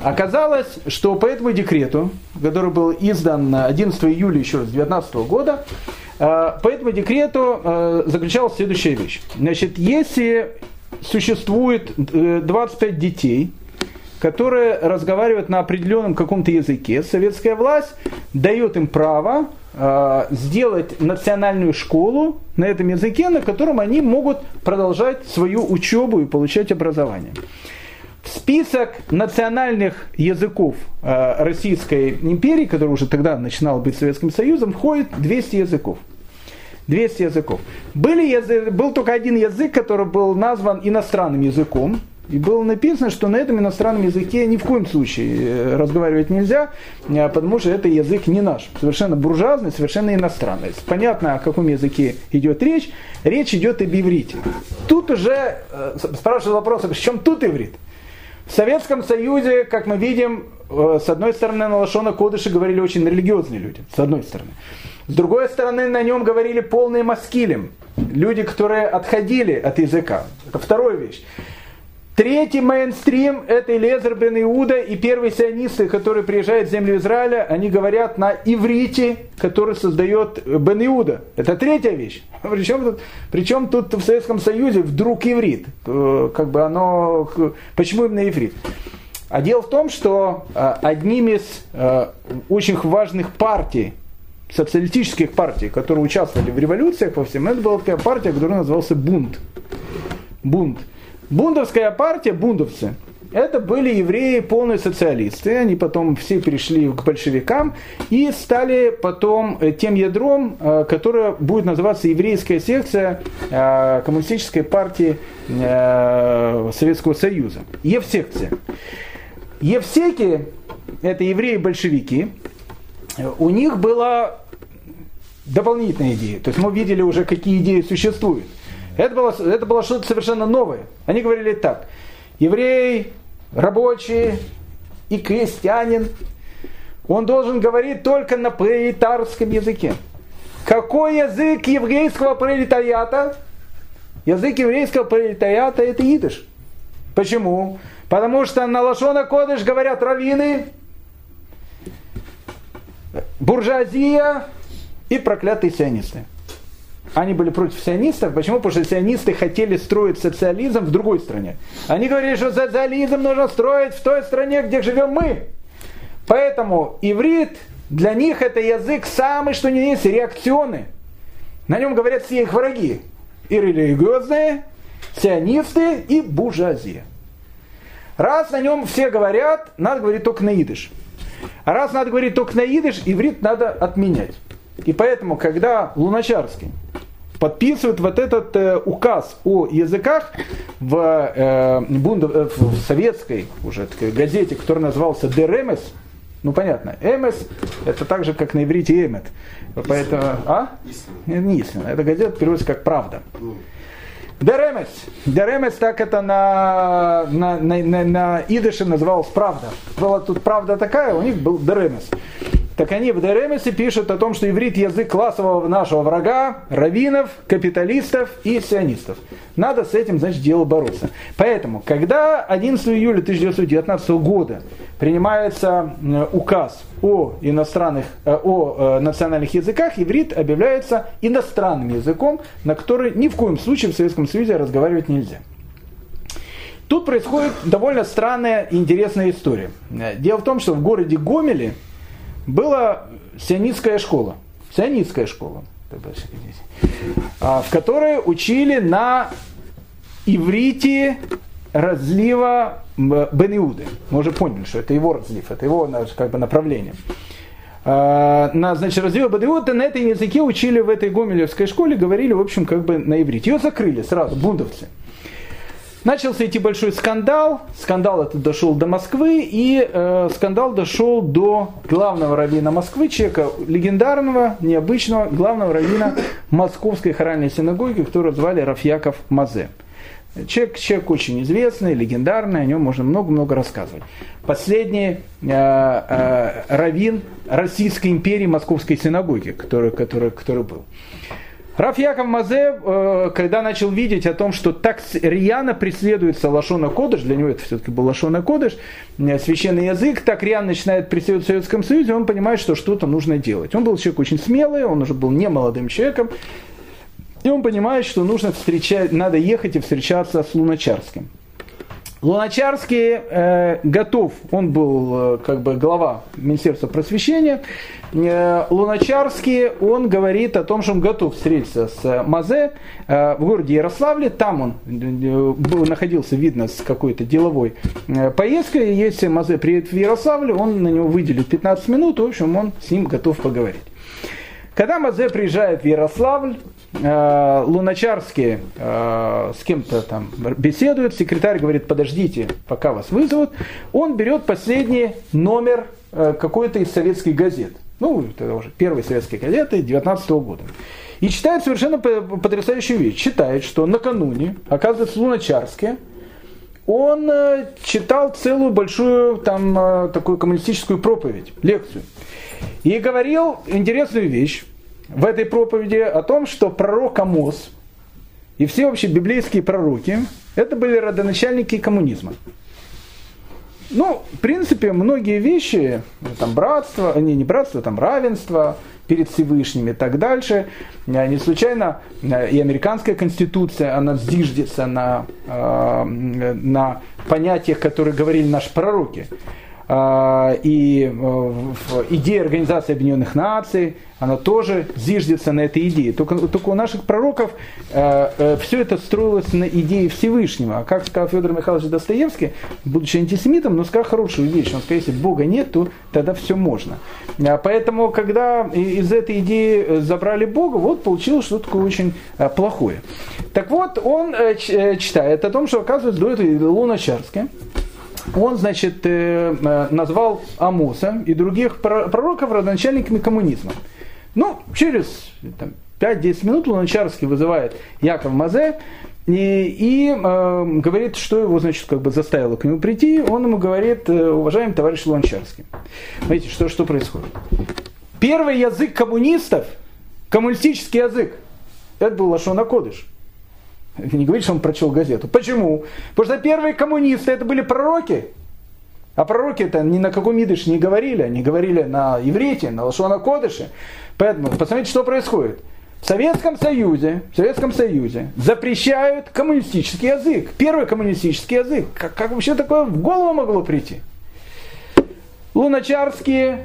Оказалось, что по этому декрету, который был издан 11 июля еще раз 19 года, Э, по этому декрету э, заключалась следующая вещь. Значит, если существует 25 э, детей, которые разговаривают на определенном каком-то языке, советская власть дает им право сделать национальную школу на этом языке, на котором они могут продолжать свою учебу и получать образование. Список национальных языков Российской империи, который уже тогда начинал быть Советским Союзом, входит 200 языков. 200 языков. Были язы, был только один язык, который был назван иностранным языком. И было написано, что на этом иностранном языке ни в коем случае э, разговаривать нельзя, э, потому что это язык не наш. Совершенно буржуазный, совершенно иностранный. Понятно, о каком языке идет речь. Речь идет об иврите. Тут уже э, спрашивают вопрос, в чем тут иврит? В Советском Союзе, как мы видим, с одной стороны на Лашона Кодыши говорили очень религиозные люди, с одной стороны. С другой стороны, на нем говорили полные маскилем. Люди, которые отходили от языка. Это вторая вещь. Третий мейнстрим – это Элезер бен Иуда и первые сионисты, которые приезжают в землю Израиля, они говорят на иврите, который создает бен Иуда. Это третья вещь. Причем тут, причем тут в Советском Союзе вдруг иврит. Э, как бы оно, почему именно иврит? А дело в том, что э, одним из э, очень важных партий социалистических партий, которые участвовали в революциях во всем, это была такая партия, которая назывался Бунт. Бунт. Бундовская партия, бундовцы, это были евреи, полные социалисты. Они потом все перешли к большевикам и стали потом э, тем ядром, э, которое будет называться еврейская секция э, коммунистической партии Советского Союза. Евсекция. Евсеки – это евреи-большевики, у них была дополнительная идея. То есть мы видели уже, какие идеи существуют. Это было, это было что-то совершенно новое. Они говорили так. Еврей, рабочий и крестьянин, он должен говорить только на пролетарском языке. Какой язык еврейского пролетариата? Язык еврейского пролетариата это идыш. Почему? Потому что на Лашона Кодыш говорят раввины, буржуазия и проклятые сионисты. Они были против сионистов. Почему? Потому что сионисты хотели строить социализм в другой стране. Они говорили, что социализм нужно строить в той стране, где живем мы. Поэтому иврит для них это язык самый, что ни есть, реакционный. На нем говорят все их враги. И религиозные, сионисты и буржуазия. Раз на нем все говорят, надо говорить только на идыш. А раз надо говорить только на идыш, иврит надо отменять. И поэтому, когда Луначарский подписывает вот этот э, указ о языках в, э, бунд, э, в советской уже такой газете, которая назывался «Деремес», ну понятно, «Эмес» это так же, как на иврите «Эмет». Поэтому, а? Не истина. Эта газета переводится как «Правда». Ну. Деремес. Деремес, так это на, на, на, на, на идыше называлось правда. Была тут правда такая, у них был Деремес. Так они в Деремесе пишут о том, что иврит язык классового нашего врага, раввинов, капиталистов и сионистов. Надо с этим, значит, дело бороться. Поэтому, когда 11 июля 1919 года принимается указ о иностранных, э, о э, национальных языках, иврит объявляется иностранным языком, на который ни в коем случае в Советском Союзе разговаривать нельзя. Тут происходит довольно странная и интересная история. Дело в том, что в городе Гомеле была сионистская школа. Сионистская школа. А, в которой учили на иврите разлива Бен Иуды. Мы уже поняли, что это его разлив, это его как бы, направление. А, на, значит, разлива Бен Иуды на этой языке учили в этой гомелевской школе, говорили, в общем, как бы на иврите. Ее закрыли сразу, бундовцы. Начался идти большой скандал. Скандал этот дошел до Москвы, и э, скандал дошел до главного раввина Москвы, человека легендарного, необычного, главного раввина Московской хоральной синагоги, которого звали Рафьяков Мазе. Человек, человек очень известный, легендарный, о нем можно много-много рассказывать. Последний э, э, раввин Российской империи Московской синагоги, который, который, который был. Раф Яков Мазе, э, когда начал видеть о том, что так рьяно преследуется Лашона Кодыш, для него это все-таки был Лашона Кодыш, э, священный язык, так рьяно начинает преследовать в Советском Союзе, он понимает, что что-то нужно делать. Он был человек очень смелый, он уже был не молодым человеком, и он понимает, что нужно встречать, надо ехать и встречаться с Луначарским. Луначарский э, готов, он был э, как бы глава Министерства просвещения. Э, Луначарский, он говорит о том, что он готов встретиться с Мазе э, в городе Ярославле. Там он э, был, находился, видно, с какой-то деловой э, поездкой. Если Мазе приедет в Ярославле, он на него выделит 15 минут, в общем, он с ним готов поговорить. Когда Мазе приезжает в Ярославль, э, Луначарский э, с кем-то там беседует, секретарь говорит, подождите, пока вас вызовут. Он берет последний номер э, какой-то из советских газет. Ну, это уже первые советские газеты 19 года. И читает совершенно потрясающую вещь. Читает, что накануне, оказывается, Луначарский, он читал целую большую там такую коммунистическую проповедь, лекцию. И говорил интересную вещь в этой проповеди о том, что пророк Амос и все вообще библейские пророки, это были родоначальники коммунизма. Ну, в принципе, многие вещи, там братство, не, не братство, там равенство перед Всевышним и так дальше, не случайно и американская конституция, она зиждется на, э, на понятиях, которые говорили наши пророки. А, и э, идея Организации Объединенных Наций, она тоже зиждется на этой идее. Только, только у наших пророков э, э, все это строилось на идее Всевышнего. А как сказал Федор Михайлович Достоевский, будучи антисемитом, но сказал хорошую вещь. Он сказал, если Бога нет, то тогда все можно. А поэтому, когда из этой идеи забрали Бога, вот получилось что-то такое очень плохое. Так вот, он читает о том, что, оказывается, до этого Луначарская, он, значит, э, э, назвал Амоса и других пророков родоначальниками коммунизма. Ну, через там, 5-10 минут Луначарский вызывает Яков Мазе и, и э, говорит, что его, значит, как бы заставило к нему прийти. Он ему говорит, э, уважаемый товарищ Луначарский, смотрите, что, что происходит. Первый язык коммунистов, коммунистический язык, это был Лашона Кодыш. Не говорит, что он прочел газету. Почему? Потому что первые коммунисты это были пророки. А пророки это ни на каком идыш не говорили, они говорили на иврите, на лошона кодыше. Поэтому посмотрите, что происходит. В Советском Союзе, в Советском Союзе запрещают коммунистический язык. Первый коммунистический язык. Как, как вообще такое в голову могло прийти? Луначарский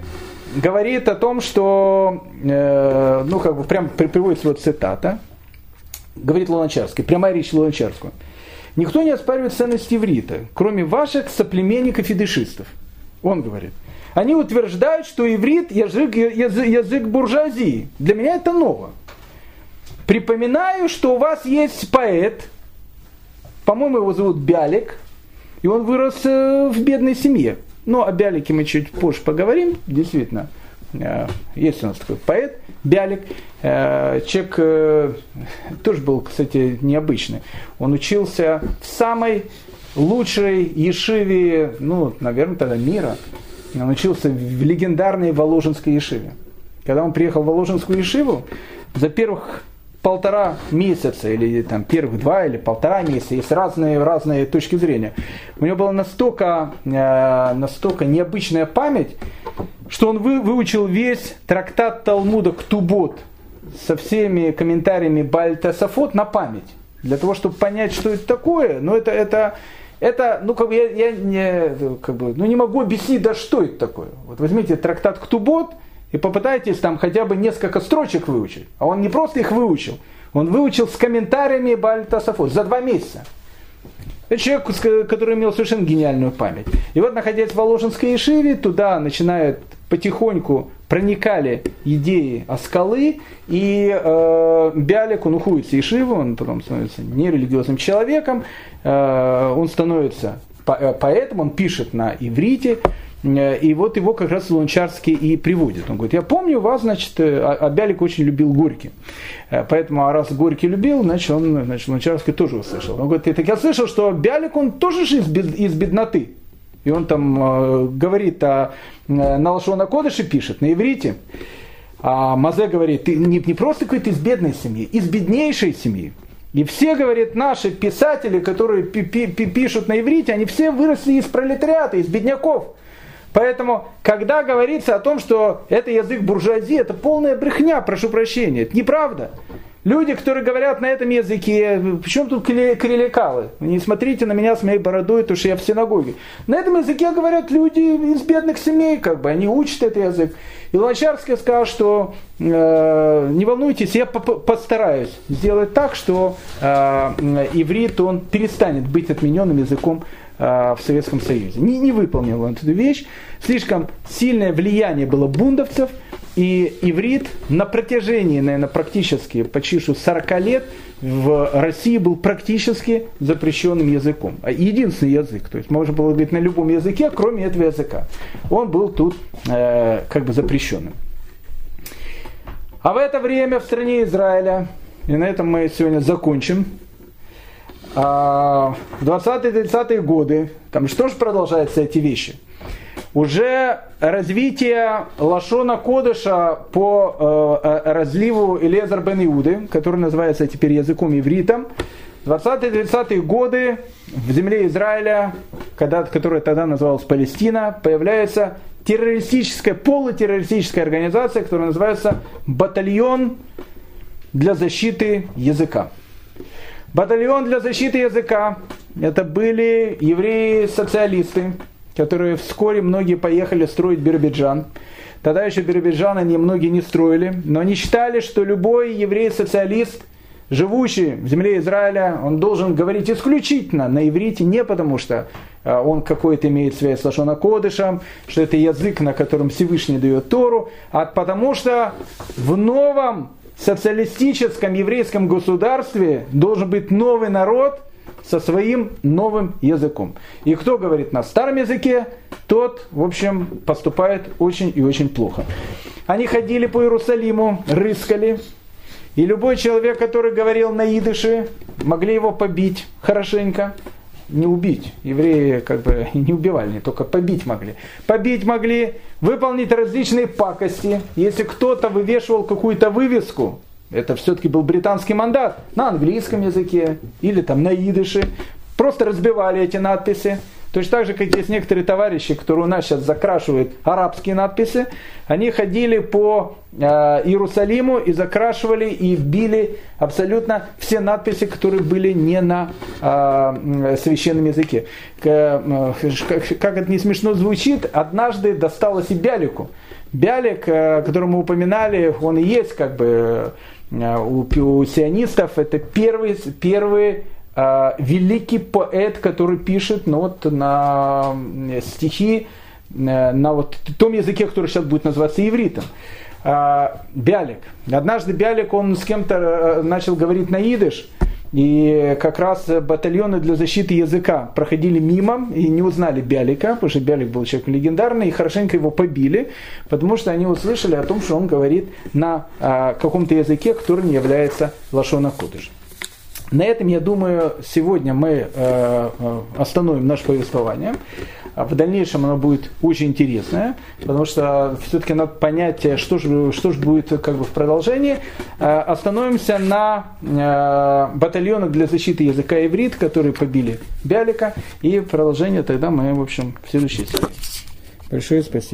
говорит о том, что, э, ну как бы прям приводится вот цитата, говорит Луначарский, прямая речь Луначарского. Никто не оспаривает ценность иврита, кроме ваших соплеменников и дышистов. Он говорит. Они утверждают, что иврит язык, язык, язык буржуазии. Для меня это ново. припоминаю, что у вас есть поэт, по-моему, его зовут Бялик, и он вырос э, в бедной семье. Но о Бялике мы чуть позже поговорим, действительно. Э, есть у нас такой поэт Бялик. Э, человек тоже был, кстати, необычный. Он учился в самой лучшей ешиве, ну, наверное, тогда мира. Он учился в легендарной Воложенской ешиве. Когда он приехал в Воложенскую ешиву, за первых полтора месяца, или там первых два или полтора месяца, есть разные, разные точки зрения. У него была настолько, э, настолько необычная память, что он вы, выучил весь трактат Талмуда Ктубот со всеми комментариями Бальтасафот на память. Для того, чтобы понять, что это такое, но это, это, это, ну, как бы я, я не, как бы, ну, не могу объяснить, да что это такое. Вот возьмите трактат Ктубот и попытайтесь там хотя бы несколько строчек выучить. А он не просто их выучил, он выучил с комментариями Бальтасафот за два месяца. Человек, который имел совершенно гениальную память. И вот, находясь в Воложенской Ешиве, туда начинают потихоньку проникали идеи о скалы, и э, Бялик, он уходит с Ешивы, он потом становится нерелигиозным человеком, э, он становится э, поэтом, он пишет на иврите, и вот его как раз Лунчарский и приводит. Он говорит, я помню вас, значит, э, а, а Бялик очень любил Горький. Поэтому, а раз Горький любил, значит, он, значит, Лунчарский тоже услышал. Он говорит, так я слышал, что Бялик, он тоже же из, бед, из бедноты. И он там э, говорит о, э, на Лашона Кодыше пишет, на иврите. А Мазе говорит, ты не, не просто какой-то из бедной семьи, из беднейшей семьи. И все, говорит, наши писатели, которые пи -пи -пи пишут на иврите, они все выросли из пролетариата, из бедняков. Поэтому, когда говорится о том, что это язык буржуазии, это полная брехня, прошу прощения, это неправда. Люди, которые говорят на этом языке, причем тут креликалы? Не смотрите на меня с моей бородой, то что я в синагоге. На этом языке говорят люди из бедных семей, как бы, они учат этот язык. И Луначарский сказал, что э, не волнуйтесь, я постараюсь сделать так, что э, иврит, он перестанет быть отмененным языком в Советском Союзе. Не, не выполнил он эту вещь. Слишком сильное влияние было бундовцев – и иврит на протяжении, наверное, практически почти 40 лет в России был практически запрещенным языком. А единственный язык, то есть можно было говорить на любом языке, кроме этого языка. Он был тут э, как бы запрещенным. А в это время в стране Израиля, и на этом мы сегодня закончим, 20-30-е годы, там что же продолжаются эти вещи – уже развитие Лашона Кодыша по э, э разливу Элезар бен Иуды, который называется теперь языком ивритом, 20-30-е годы в земле Израиля, когда, которая тогда называлась Палестина, появляется террористическая, полутеррористическая организация, которая называется Батальон для защиты языка. Батальон для защиты языка – это были евреи-социалисты, которые вскоре многие поехали строить Биробиджан. Тогда еще Биробиджан они многие не строили, но они считали, что любой еврей-социалист, живущий в земле Израиля, он должен говорить исключительно на иврите, не потому что э, он какой-то имеет связь с Лашона Кодышем, что это язык, на котором Всевышний дает Тору, а потому что в новом социалистическом еврейском государстве должен быть новый народ – со своим новым языком. И кто говорит на старом языке, тот, в общем, поступает очень и очень плохо. Они ходили по Иерусалиму, рыскали, и любой человек, который говорил на идыше, могли его побить хорошенько, не убить. Евреи как бы не убивали, только побить могли. Побить могли, выполнить различные пакости. Если кто-то вывешивал какую-то вывеску, это все-таки был британский мандат на английском языке или там на идыше. Просто разбивали эти надписи. Точно так же, как есть некоторые товарищи, которые у нас сейчас закрашивают арабские надписи, они ходили по э, Иерусалиму и закрашивали и били абсолютно все надписи, которые были не на э, священном языке. К, э, как, как это не смешно звучит, однажды досталось и Бялику. Бялик, э, который мы упоминали, он и есть как бы Э, у, у сионистов это первый, первый великий поэт, который пишет ну, вот, на стихи э, на вот том языке, который сейчас будет называться ивритом. А, Бялик. Однажды Бялик, он с кем-то э, начал говорить на идыш, и как раз батальоны для защиты языка проходили мимо и не узнали Бялика, потому что Бялик был человек легендарный, и хорошенько его побили, потому что они услышали о том, что он говорит на а, каком-то языке, который не является лашона кудыш. На этом, я думаю, сегодня мы э, э, остановим наше повествование. А в дальнейшем оно будет очень интересное, потому что все-таки надо понять, что же, что же будет как бы в продолжении. Э, остановимся на батальонах для защиты языка иврит, которые побили Бялика, и продолжение тогда мы, в общем, в следующей серии. Большое спасибо.